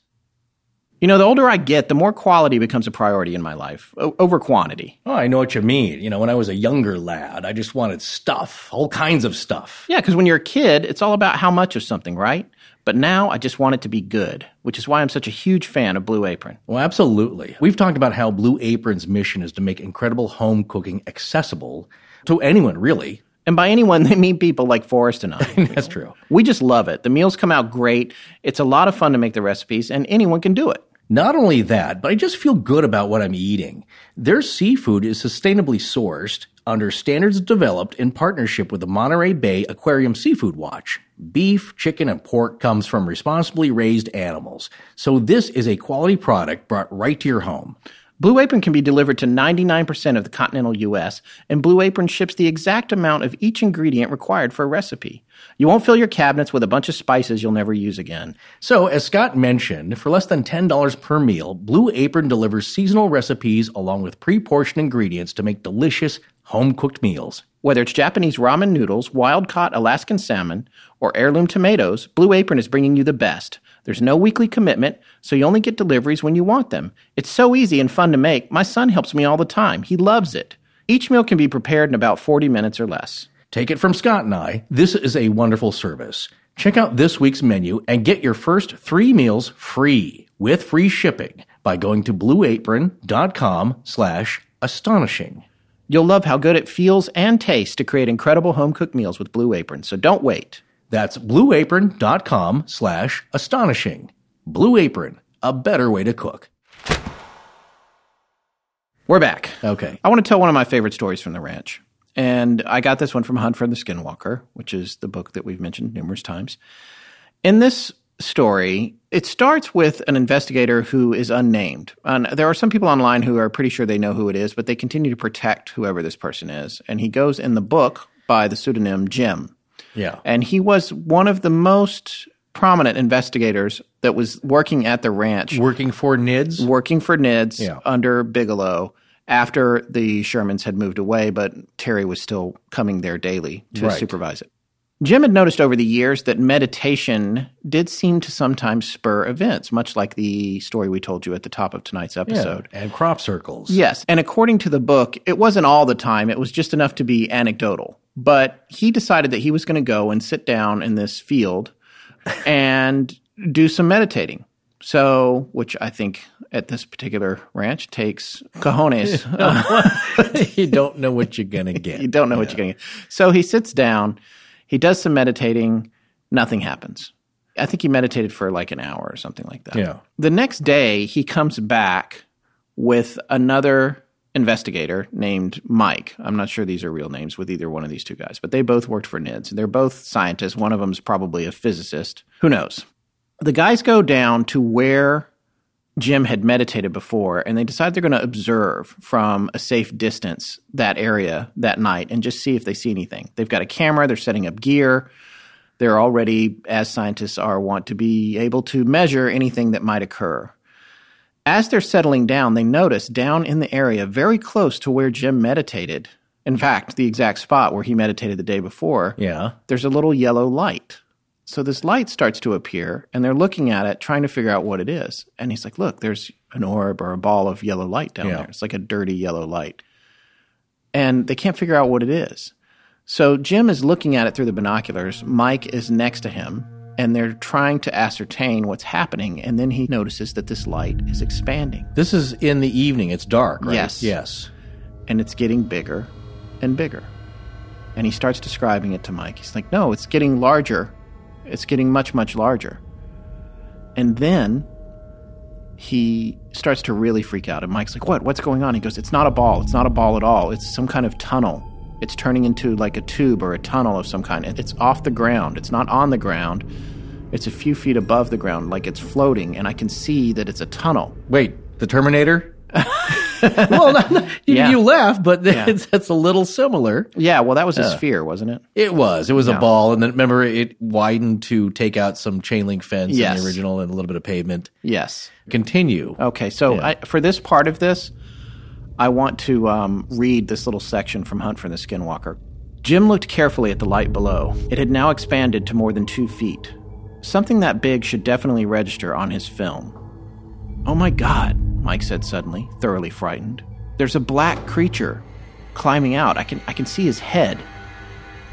You know, the older I get, the more quality becomes a priority in my life o- over quantity. Oh, I know what you mean. You know, when I was a younger lad, I just wanted stuff, all kinds of stuff. Yeah, because when you're a kid, it's all about how much of something, right? But now I just want it to be good, which is why I'm such a huge fan of Blue Apron. Well, absolutely. We've talked about how Blue Apron's mission is to make incredible home cooking accessible to anyone, really. And by anyone, they mean people like Forrest and I. That's true. We just love it. The meals come out great. It's a lot of fun to make the recipes, and anyone can do it. Not only that, but I just feel good about what I'm eating. Their seafood is sustainably sourced under standards developed in partnership with the Monterey Bay Aquarium Seafood Watch. Beef, chicken, and pork comes from responsibly raised animals. So this is a quality product brought right to your home. Blue Apron can be delivered to 99% of the continental US, and Blue Apron ships the exact amount of each ingredient required for a recipe. You won't fill your cabinets with a bunch of spices you'll never use again. So, as Scott mentioned, for less than $10 per meal, Blue Apron delivers seasonal recipes along with pre portioned ingredients to make delicious, home cooked meals. Whether it's Japanese ramen noodles, wild caught Alaskan salmon, or heirloom tomatoes, Blue Apron is bringing you the best. There's no weekly commitment, so you only get deliveries when you want them. It's so easy and fun to make. My son helps me all the time. He loves it. Each meal can be prepared in about 40 minutes or less. Take it from Scott and I, this is a wonderful service. Check out this week's menu and get your first three meals free with free shipping by going to blueapron.com slash astonishing. You'll love how good it feels and tastes to create incredible home cooked meals with Blue Apron, so don't wait. That's blueapron.com slash astonishing. Blue Apron, a better way to cook. We're back. Okay. I want to tell one of my favorite stories from the ranch. And I got this one from Hunt for the Skinwalker, which is the book that we've mentioned numerous times. In this story, it starts with an investigator who is unnamed. And there are some people online who are pretty sure they know who it is, but they continue to protect whoever this person is. And he goes in the book by the pseudonym Jim. Yeah. And he was one of the most prominent investigators that was working at the ranch, Working for NIDS? working for NIDS Yeah. under Bigelow after the Shermans had moved away, but Terry was still coming there daily to Right. supervise it. Jim had noticed over the years that meditation did seem to sometimes spur events, much like the story we told you at the top of tonight's episode. And crop circles. Yes. And according to the book, it wasn't all the time. It was just enough to be anecdotal. But he decided that he was going to go and sit down in this field and do some meditating. So, which I think at this particular ranch takes cojones. you don't know what you're going to get. you don't know what you're going to get. So he sits down, he does some meditating, nothing happens. I think he meditated for like an hour or something like that. Yeah. The next day, he comes back with another investigator named Mike. I'm not sure these are real names with either one of these two guys, but they both worked for NIDS. They're both scientists. One of them's probably a physicist. Who knows? The guys go down to where Jim had meditated before, and they decide they're going to observe from a safe distance that area that night and just see if they see anything. They've got a camera, they're setting up gear. They're already, as scientists are, want to be able to measure anything that might occur. As they're settling down, they notice down in the area, very close to where Jim meditated, in fact, the exact spot where he meditated the day before, Yeah. there's a little yellow light. So this light starts to appear, and they're looking at it, trying to figure out what it is. And he's like, Look, there's an orb or a ball of yellow light down Yeah. there. It's like a dirty yellow light. And they can't figure out what it is. So Jim is looking at it through the binoculars. Mike is next to him, and they're trying to ascertain what's happening. And then he notices that this light is expanding, This is in the evening. It's dark, right? Yes. Yes. and it's getting bigger and bigger. And he starts describing it to Mike. He's like, No, it's getting larger. It's getting much, much larger. And then he starts to really freak out. And Mike's like, What? What's going on? He goes, It's not a ball. It's not a ball at all. It's some kind of tunnel. It's turning into like a tube or a tunnel of some kind. It's off the ground. It's not on the ground. It's a few feet above the ground, like it's floating. And I can see that it's a tunnel. Wait, the Terminator? well, no, no, you, Yeah. you laugh, but Yeah. it's, that's a little similar. Yeah, well, that was a sphere, wasn't it? It was. It was Yeah. a ball, and then remember it widened to take out some chain link fence in the original and a little bit of pavement. Yes. Continue. Okay, so. I, for this part of this, I want to um, read this little section from Hunt for the Skinwalker. Jim looked carefully at the light below. It had now expanded to more than two feet. Something that big should definitely register on his film. Oh my god, Mike said suddenly, thoroughly frightened. There's a black creature climbing out. I can, I can see his head.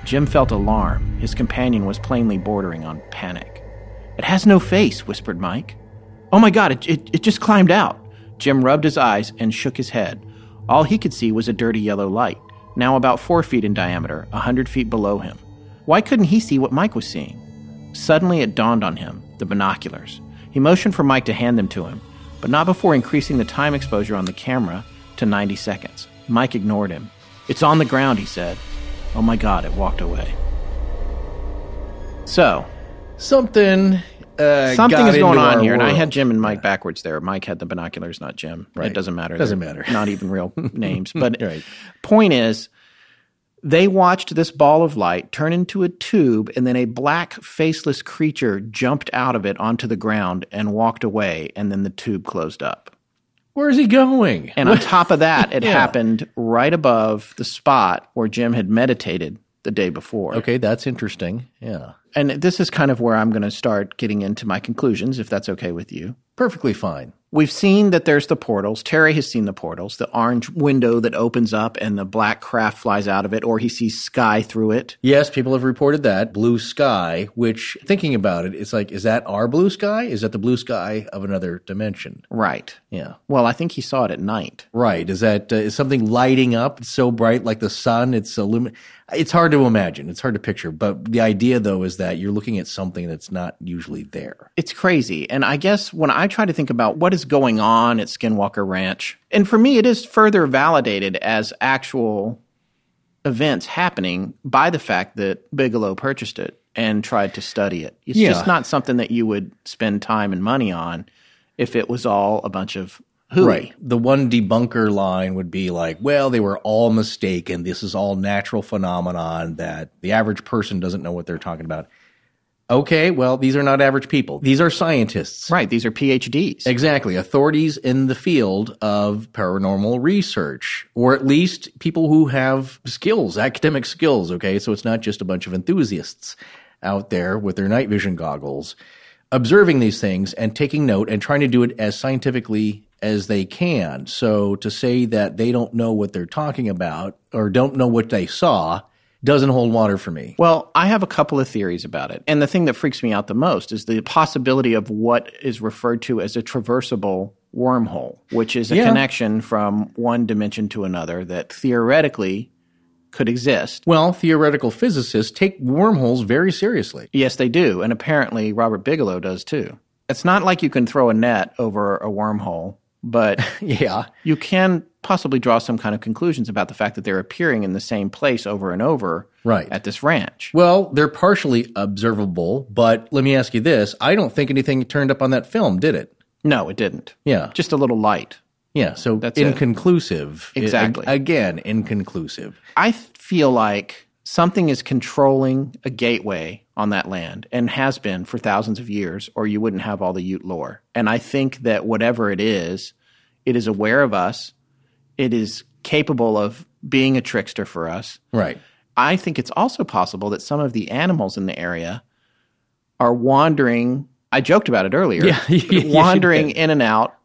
Jim felt alarm. His companion was plainly bordering on panic. It has no face, whispered Mike. Oh my god, it, it, it just climbed out. Jim rubbed his eyes and shook his head. All he could see was a dirty yellow light, now about four feet in diameter, a hundred feet below him. Why couldn't he see what Mike was seeing? Suddenly it dawned on him the binoculars. He motioned for Mike to hand them to him, but not before increasing the time exposure on the camera to 90 seconds. Mike ignored him. It's on the ground, he said. Oh my god, it walked away. So, Something. Uh, Something is going on here, and I had Jim and Mike backwards there. Mike had the binoculars, not Jim. Right. It doesn't matter. Doesn't They're matter. Not even real names. But Right. point is, they watched this ball of light turn into a tube, and then a black, faceless creature jumped out of it onto the ground and walked away, and then the tube closed up. Where's he going? And on top of that, it Yeah. happened right above the spot where Jim had meditated the day before. okay, that's interesting. Yeah. And this is kind of where I'm going to start getting into my conclusions, if that's okay with you. Perfectly fine. We've seen that there's the portals. Terry has seen the portals, the orange window that opens up and the black craft flies out of it, or he sees sky through it. Yes, people have reported that. Blue sky, which, thinking about it, it's like, is that our blue sky? Is that the blue sky of another dimension? Right. Yeah. Well, I think he saw it at night. Right. Is that uh, is something lighting up It's so bright like the sun? It's illumin- It's hard to imagine. It's hard to picture. But the idea, though, is that you're looking at something that's not usually there. It's crazy. And I guess when I try to think about what is going on at Skinwalker Ranch, and for me, it is further validated as actual events happening by the fact that Bigelow purchased it and tried to study it. It's Yeah. just not something that you would spend time and money on if it was all a bunch of hooey. The one debunker line would be like, well, they were all mistaken. This is all natural phenomenon that the average person doesn't know what they're talking about. Okay, well, these are not average people. These are scientists. Right. These are PhDs. Exactly. Authorities in the field of paranormal research, or at least people who have skills, academic skills. Okay. So it's not just a bunch of enthusiasts out there with their night vision goggles observing these things and taking note and trying to do it as scientifically as they can. So to say that they don't know what they're talking about or don't know what they saw doesn't hold water for me. Well, I have a couple of theories about it. And the thing that freaks me out the most is the possibility of what is referred to as a traversable wormhole, which is a Yeah. connection from one dimension to another that theoretically could exist. Well, theoretical physicists take wormholes very seriously. Yes, they do. And apparently Robert Bigelow does too. It's not like you can throw a net over a wormhole, but Yeah. you can possibly draw some kind of conclusions about the fact that they're appearing in the same place over and over Right. at this ranch. Well, they're partially observable, but let me ask you this. I don't think anything turned up on that film, did it? No, it didn't. Yeah. Just a little light. Yeah. So That's inconclusive. I- Exactly. again, inconclusive. I feel like something is controlling a gateway on that land and has been for thousands of years, or you wouldn't have all the Ute lore. And I think that whatever it is, it is aware of us. It is capable of being a trickster for us. Right. I think it's also possible that some of the animals in the area are wandering. I joked about it earlier. Yeah, wandering in and out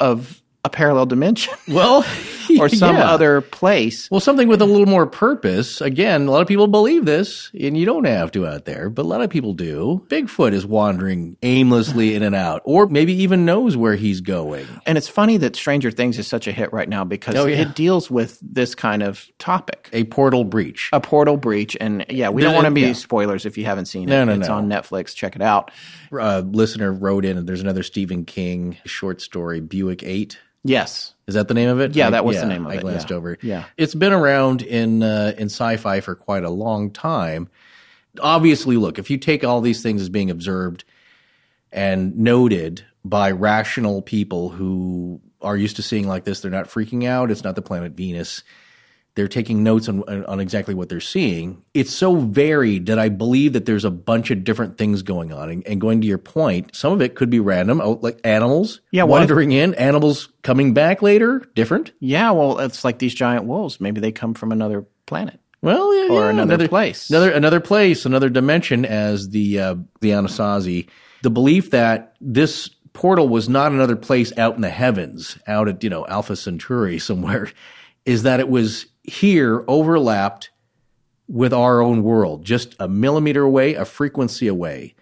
of a parallel dimension Well, or some yeah. other place. Well, something with a little more purpose. Again, a lot of people believe this, and you don't have to out there, but a lot of people do. Bigfoot is wandering aimlessly in and out, or maybe even knows where he's going. And it's funny that Stranger Things is such a hit right now because Oh, yeah. it deals with this kind of topic. A portal breach. A portal breach, and yeah, we don't want to be yeah. spoilers if you haven't seen it. No, no, it's no. on Netflix. Check it out. A listener wrote in, and there's another Stephen King short story, Buick 8. Yes, Is that the name of it? Yeah, I- that was the name of I it, glanced yeah. over. Yeah. it's been around in uh, in sci-fi for quite a long time. Obviously, look, if you take all these things as being observed and noted by rational people who are used to seeing like this, they're not freaking out. It's not the planet Venus. They're taking notes on, on exactly what they're seeing. It's so varied that I believe that there's a bunch of different things going on. And, and going to your point, some of it could be random, like animals Yeah, what if- wandering in, animals coming back later, different. yeah. Well, it's like these giant wolves. Maybe they come from another planet. Well, yeah, Or yeah, another place. another another place, another dimension, as the uh, the Anasazi. The belief that this portal was not another place out in the heavens, out at you know Alpha Centauri somewhere, is that it was here overlapped with our own world, just a millimeter away, a frequency away.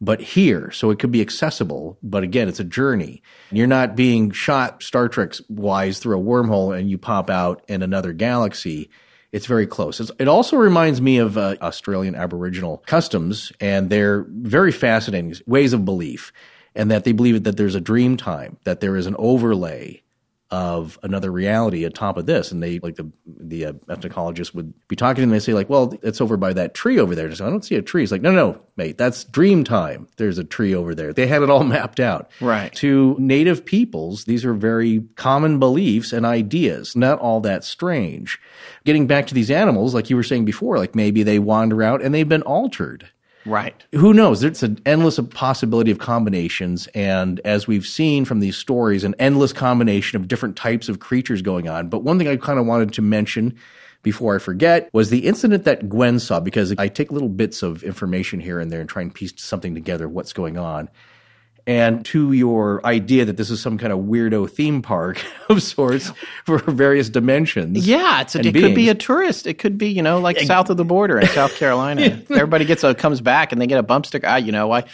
But here, so it could be accessible. But again, it's a journey. You're not being shot Star Trek wise through a wormhole and you pop out in another galaxy. It's very close. It's, it also reminds me of uh, Australian Aboriginal customs and their very fascinating ways of belief, and that they believe that there's a dream time, that there is an overlay of another reality on top of this. And they, like the the uh, ethnologist would be talking to them. They say, like, well, it's over by that tree over there. Just, I don't see a tree. It's like, no, no, mate, that's dream time. There's a tree over there. They had it all mapped out. Right. To native peoples, these are very common beliefs and ideas, not all that strange. Getting back to these animals, like you were saying before, like maybe they wander out and they've been altered Right. who knows? There's an endless possibility of combinations. And as we've seen from these stories, an endless combination of different types of creatures going on. But one thing I kind of wanted to mention before I forget was the incident that Gwen saw, because I take little bits of information here and there and try and piece something together, what's going on. And to your idea that this is some kind of weirdo theme park of sorts for various dimensions. Yeah, it's a, it could be a tourist. It could be you know like south of the border in South Carolina. Everybody gets a comes back and they get a bump sticker. I, you know, I,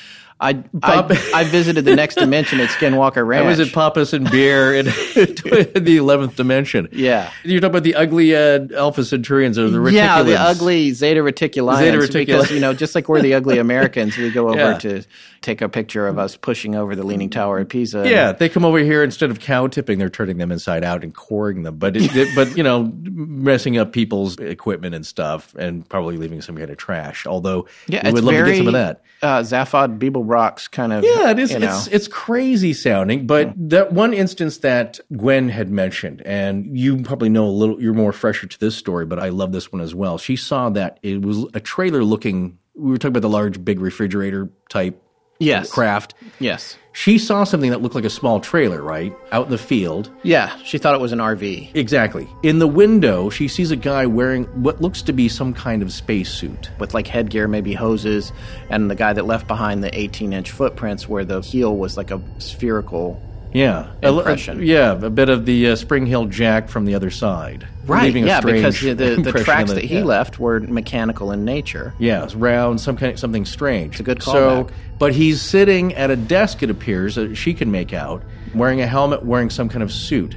I, Pop- I, I visited the next dimension at Skinwalker Ranch. I was at Papas and Beer in the eleventh dimension. Yeah. you're talking about the ugly uh, Alpha Centurions or the reticulans. Yeah, the ugly Zeta Reticuli. Zeta Because, you know, just like we're the ugly Americans, we go over Yeah. to take a picture of us pushing over the Leaning Tower of Pisa. Yeah, they come over here instead of cow tipping, they're turning them inside out and coring them. But it, it- but you know, messing up people's equipment and stuff, and probably leaving some kind of trash. Although Yeah, we would love very, to get some of that. Uh, Zaphod Beeblebrox kind of. Yeah, it is. You know. It's it's crazy sounding, but that one instance that Gwen had mentioned, and you probably know a little. You're more fresher to this story, but I love this one as well. She saw that it was a trailer looking. We were talking about the large, big refrigerator type yes. craft. Yes. She saw something that looked like a small trailer, right, out in the field. Yeah, she thought it was an RV. Exactly. In the window, she sees a guy wearing what looks to be some kind of spacesuit. with like headgear, maybe hoses, and the guy that left behind the 18 inch footprints where the heel was like a spherical. Yeah, A Impression. yeah, a bit of the uh, Spring Heeled Jack from the other side. Right leaving a yeah, because the, the, the tracks on that he yeah. left were mechanical in nature. Yeah, it's round, some kind, something strange. It's a good So, callback. but he's sitting at a desk. It appears that she can make out, wearing a helmet, wearing some kind of suit.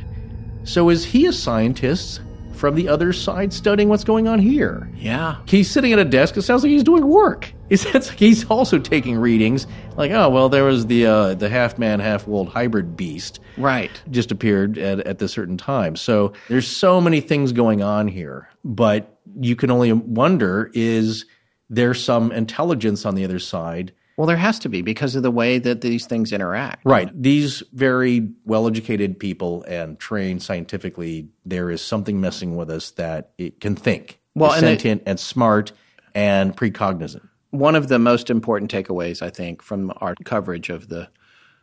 So is he a scientist from the other side studying what's going on here. Yeah. He's sitting at a desk. It sounds like he's doing work. He sounds like he's also taking readings. Like, oh well, there was the uh, the half man, half wolf hybrid beast Right. just appeared at at this certain time. So there's so many things going on here, but you can only wonder: is there some intelligence on the other side? Well, there has to be because of the way that these things interact. Right. These very well educated people and trained scientifically, there is something messing with us that it can think. Well, and sentient and smart and precognizant. One of the most important takeaways, I think, from our coverage of the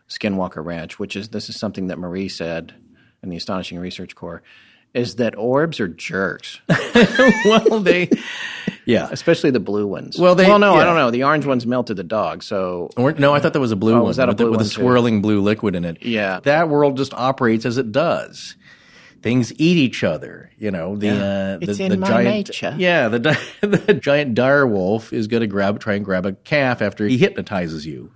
Skinwalker Ranch, which is this is something that Marie said in the Astonishing Research Corps, is that orbs are jerks, well, they, yeah. especially the blue ones. Well, they- well, no, yeah. I don't know. The orange ones melted the dog, so Or- No, I thought that was a blue Oh, one. was that a with the- blue with one a too? swirling blue liquid in it? Yeah. that world just operates as it does. Things eat each other. You know the uh, It's the, in the my giant nature. yeah the the giant dire wolf is going to grab try and grab a calf after he hypnotizes you.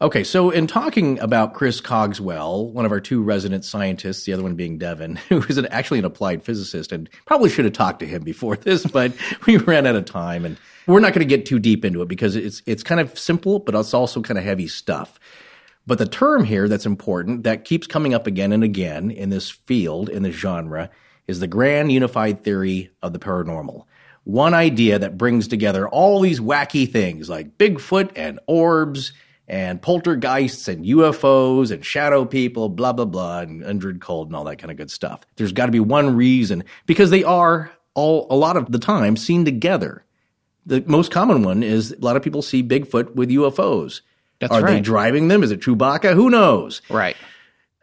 Okay, so in talking about Chris Cogswell, one of our two resident scientists, the other one being Devin, who is an, actually an applied physicist, and probably should have talked to him before this, but we ran out of time, and we're not going to get too deep into it because it's it's kind of simple, but it's also kind of heavy stuff. But the term here that's important that keeps coming up again and again in this field, in this genre, is the grand unified theory of the paranormal. One idea that brings together all these wacky things like Bigfoot and orbs and poltergeists and UFOs and shadow people, blah, blah, blah, and Indrid Cold and all that kind of good stuff. There's got to be one reason because they are all, a lot of the time, seen together. The most common one is a lot of people see Bigfoot with UFOs. That's Are they driving them? Is it Chewbacca? Who knows? right.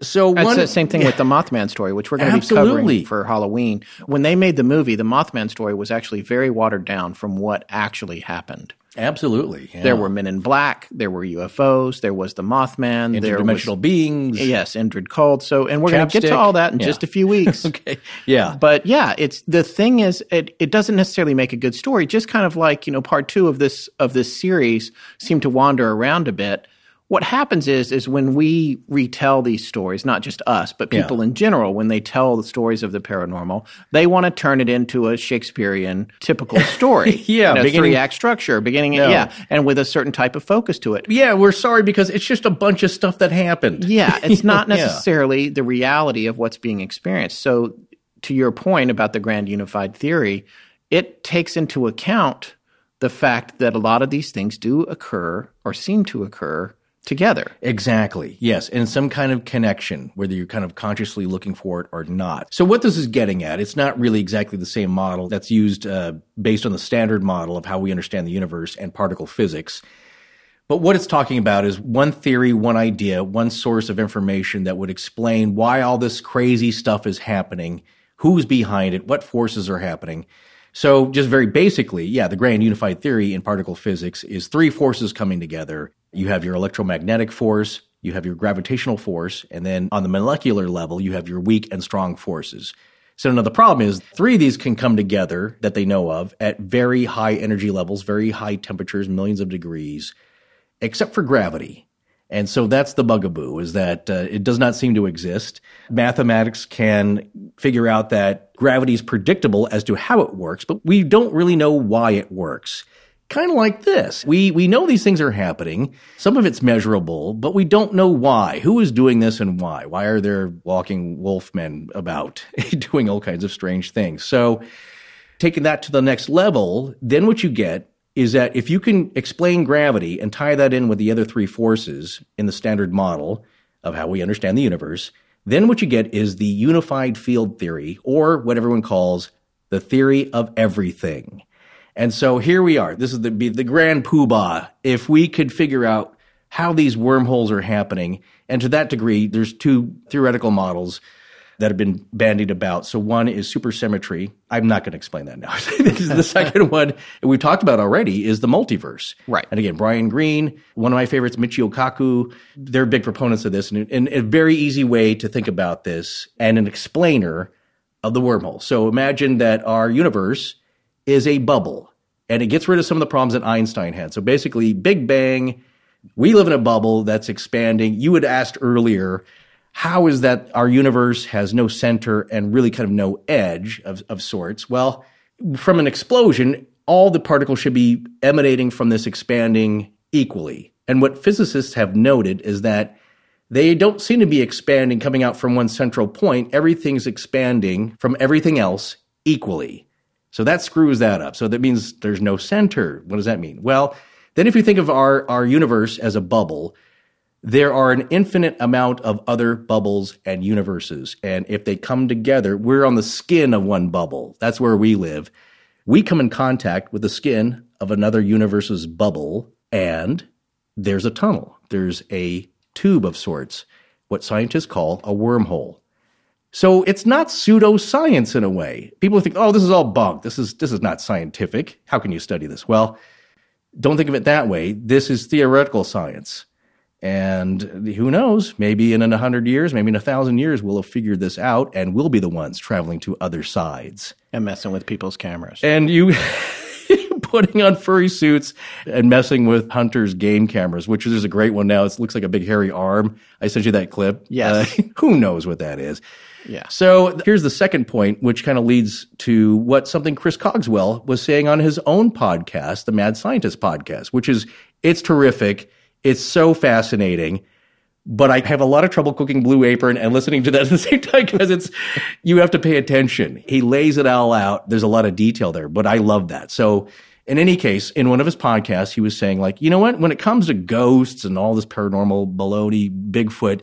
So That's one the same thing with the Mothman story, which we're going to be covering for Halloween. When they made the movie, the Mothman story was actually very watered down from what actually happened. Absolutely. yeah. There were men in black, there were UFOs, there was the Mothman, there was interdimensional beings. yes, Indrid Cold. So, and we're going to get to all that in Yeah. just a few weeks. Okay. Yeah. But yeah, it's the thing is it, it doesn't necessarily make a good story. Just kind of like, you know, part two of this of this series seemed to wander around a bit. What happens is is when we retell these stories, not just us, but Yeah. people in general, when they tell the stories of the paranormal, they want to turn it into a Shakespearean typical story. Yeah, You know, beginning- three act structure, beginning No. yeah, and with a certain type of focus to it. yeah, we're sorry because it's just a bunch of stuff that happened. Yeah, it's not Yeah. necessarily the reality of what's being experienced. So, to your point about the grand unified theory, it takes into account the fact that a lot of these things do occur or seem to occur together. Exactly. Yes. And some kind of connection, whether you're kind of consciously looking for it or not. So what this is getting at, it's not really exactly the same model that's used uh, based on the standard model of how we understand the universe and particle physics. But what it's talking about is one theory, one idea, one source of information that would explain why all this crazy stuff is happening, who's behind it, what forces are happening. So, just very basically, yeah, the grand unified theory in particle physics is three forces coming together. You have your electromagnetic force, you have your gravitational force, and then on the molecular level, you have your weak and strong forces. So now the problem is three of these can come together that they know of at very high energy levels, very high temperatures, millions of degrees, except for gravity. And so that's the bugaboo is that uh, it does not seem to exist. Mathematics can figure out that gravity is predictable as to how it works, but we don't really know why it works. Kind of like this. We we know these things are happening. Some of it's measurable, but we don't know why. Who is doing this and why? Why are there walking wolfmen about doing all kinds of strange things? So taking that to the next level, then what you get is that if you can explain gravity and tie that in with the other three forces in the standard model of how we understand the universe, then what you get is the unified field theory, or what everyone calls the theory of everything. And so here we are. This is the the grand poobah. If we could figure out how these wormholes are happening, and to that degree, there's two theoretical models that have been bandied about. So one is supersymmetry. I'm not going to explain that now. the second one we've talked about already is the multiverse. Right. And again, Brian Greene, one of my favorites, Michio Kaku, they're big proponents of this and, and a very easy way to think about this and an explainer of the wormhole. So imagine that our universe is a bubble and it gets rid of some of the problems that Einstein had. So basically, Big Bang, we live in a bubble that's expanding. You had asked earlier, how is that our universe has no center and really kind of no edge of, of sorts? Well, from an explosion, all the particles should be emanating from this expanding equally. And what physicists have noted is that they don't seem to be expanding coming out from one central point. Everything's expanding from everything else equally. So that screws that up. So that means there's no center. What does that mean? Well, then if you think of our, our universe as a bubble, there are an infinite amount of other bubbles and universes. And if they come together, we're on the skin of one bubble. That's where we live. We come in contact with the skin of another universe's bubble, and there's a tunnel. There's a tube of sorts, what scientists call a wormhole. So it's not pseudoscience in a way. People think, oh, this is all bunk. This is, this is not scientific. How can you study this? Well, don't think of it that way. This is theoretical science. And who knows? Maybe in a hundred years, maybe in a thousand years, we'll have figured this out and we'll be the ones traveling to other sides. And messing with people's cameras. And you putting on furry suits and messing with hunters' game cameras, which is a great one now. It looks like a big hairy arm. I sent you that clip. Yes. Uh, who knows what that is? Yeah. So here's the second point, which kind of leads to what something Chris Cogswell was saying on his own podcast, the Mad Scientist podcast, which is it's terrific. It's so fascinating. But I have a lot of trouble cooking Blue Apron and listening to that at the same time because it's you have to pay attention. He lays it all out. There's a lot of detail there, but I love that. So in any case, in one of his podcasts, he was saying like, you know what? When it comes to ghosts and all this paranormal baloney, Bigfoot,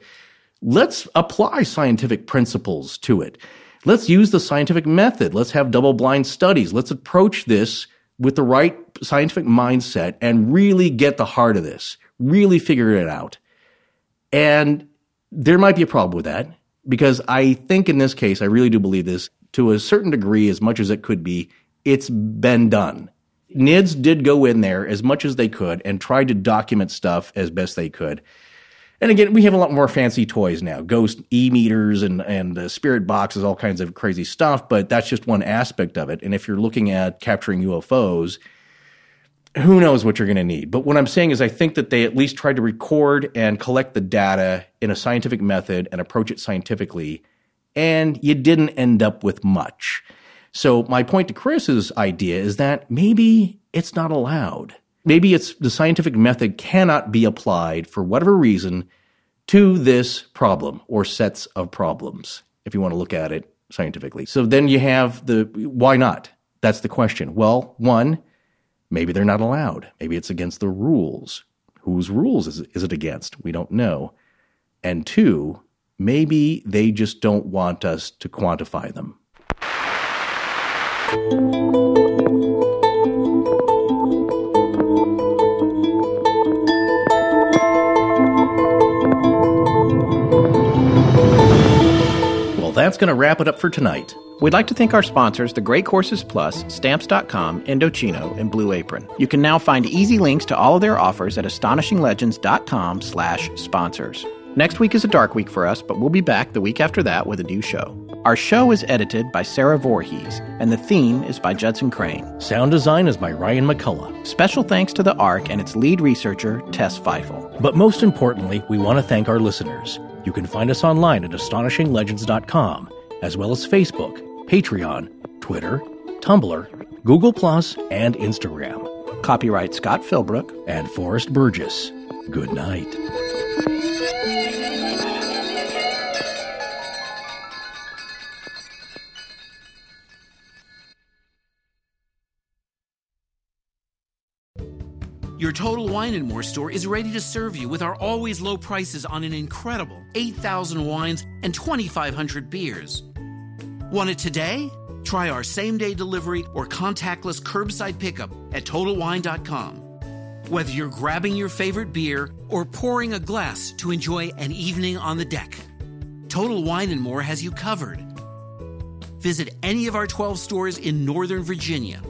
let's apply scientific principles to it. Let's use the scientific method. Let's have double blind studies. Let's approach this with the right scientific mindset and really get the heart of this, really figure it out. And there might be a problem with that because I think in this case, I really do believe this to a certain degree, as much as it could be, it's been done. NIDS did go in there as much as they could and tried to document stuff as best they could. And again, we have a lot more fancy toys now, ghost e meters and and uh, spirit boxes, all kinds of crazy stuff. But that's just one aspect of it. And if you're looking at capturing UFOs, who knows what you're going to need. But what I'm saying is, I think that they at least tried to record and collect the data in a scientific method and approach it scientifically, and you didn't end up with much. So my point to Chris's idea is that maybe it's not allowed maybe it's the scientific method cannot be applied for whatever reason to this problem or sets of problems, if you want to look at it scientifically. So then you have the why not? That's the question. Well, one, maybe they're not allowed. Maybe it's against the rules. Whose rules is, it against? We don't know. And two, maybe they just don't want us to quantify them. Well, that's going to wrap it up for tonight. We'd like to thank our sponsors, The Great Courses Plus, Stamps.com, Indochino, and Blue Apron. You can now find easy links to all of their offers at astonishinglegends.com slash sponsors. Next week is a dark week for us, but we'll be back the week after that with a new show. Our show is edited by Sarah Voorhees, and the theme is by Judson Crane. Sound design is by Ryan McCullough. Special thanks to the ARC and its lead researcher, Tess Feifel. But most importantly, we want to thank our listeners. You can find us online at astonishinglegends.com, as well as Facebook, Patreon, Twitter, Tumblr, Google, and Instagram. Copyright Scott Philbrook and Forrest Burgess. Good night. Your Total Wine and More store is ready to serve you with our always low prices on an incredible 8,000 wines and 2,500 beers. Want it today? Try our same day delivery or contactless curbside pickup at TotalWine.com. Whether you're grabbing your favorite beer or pouring a glass to enjoy an evening on the deck, Total Wine and More has you covered. Visit any of our 12 stores in Northern Virginia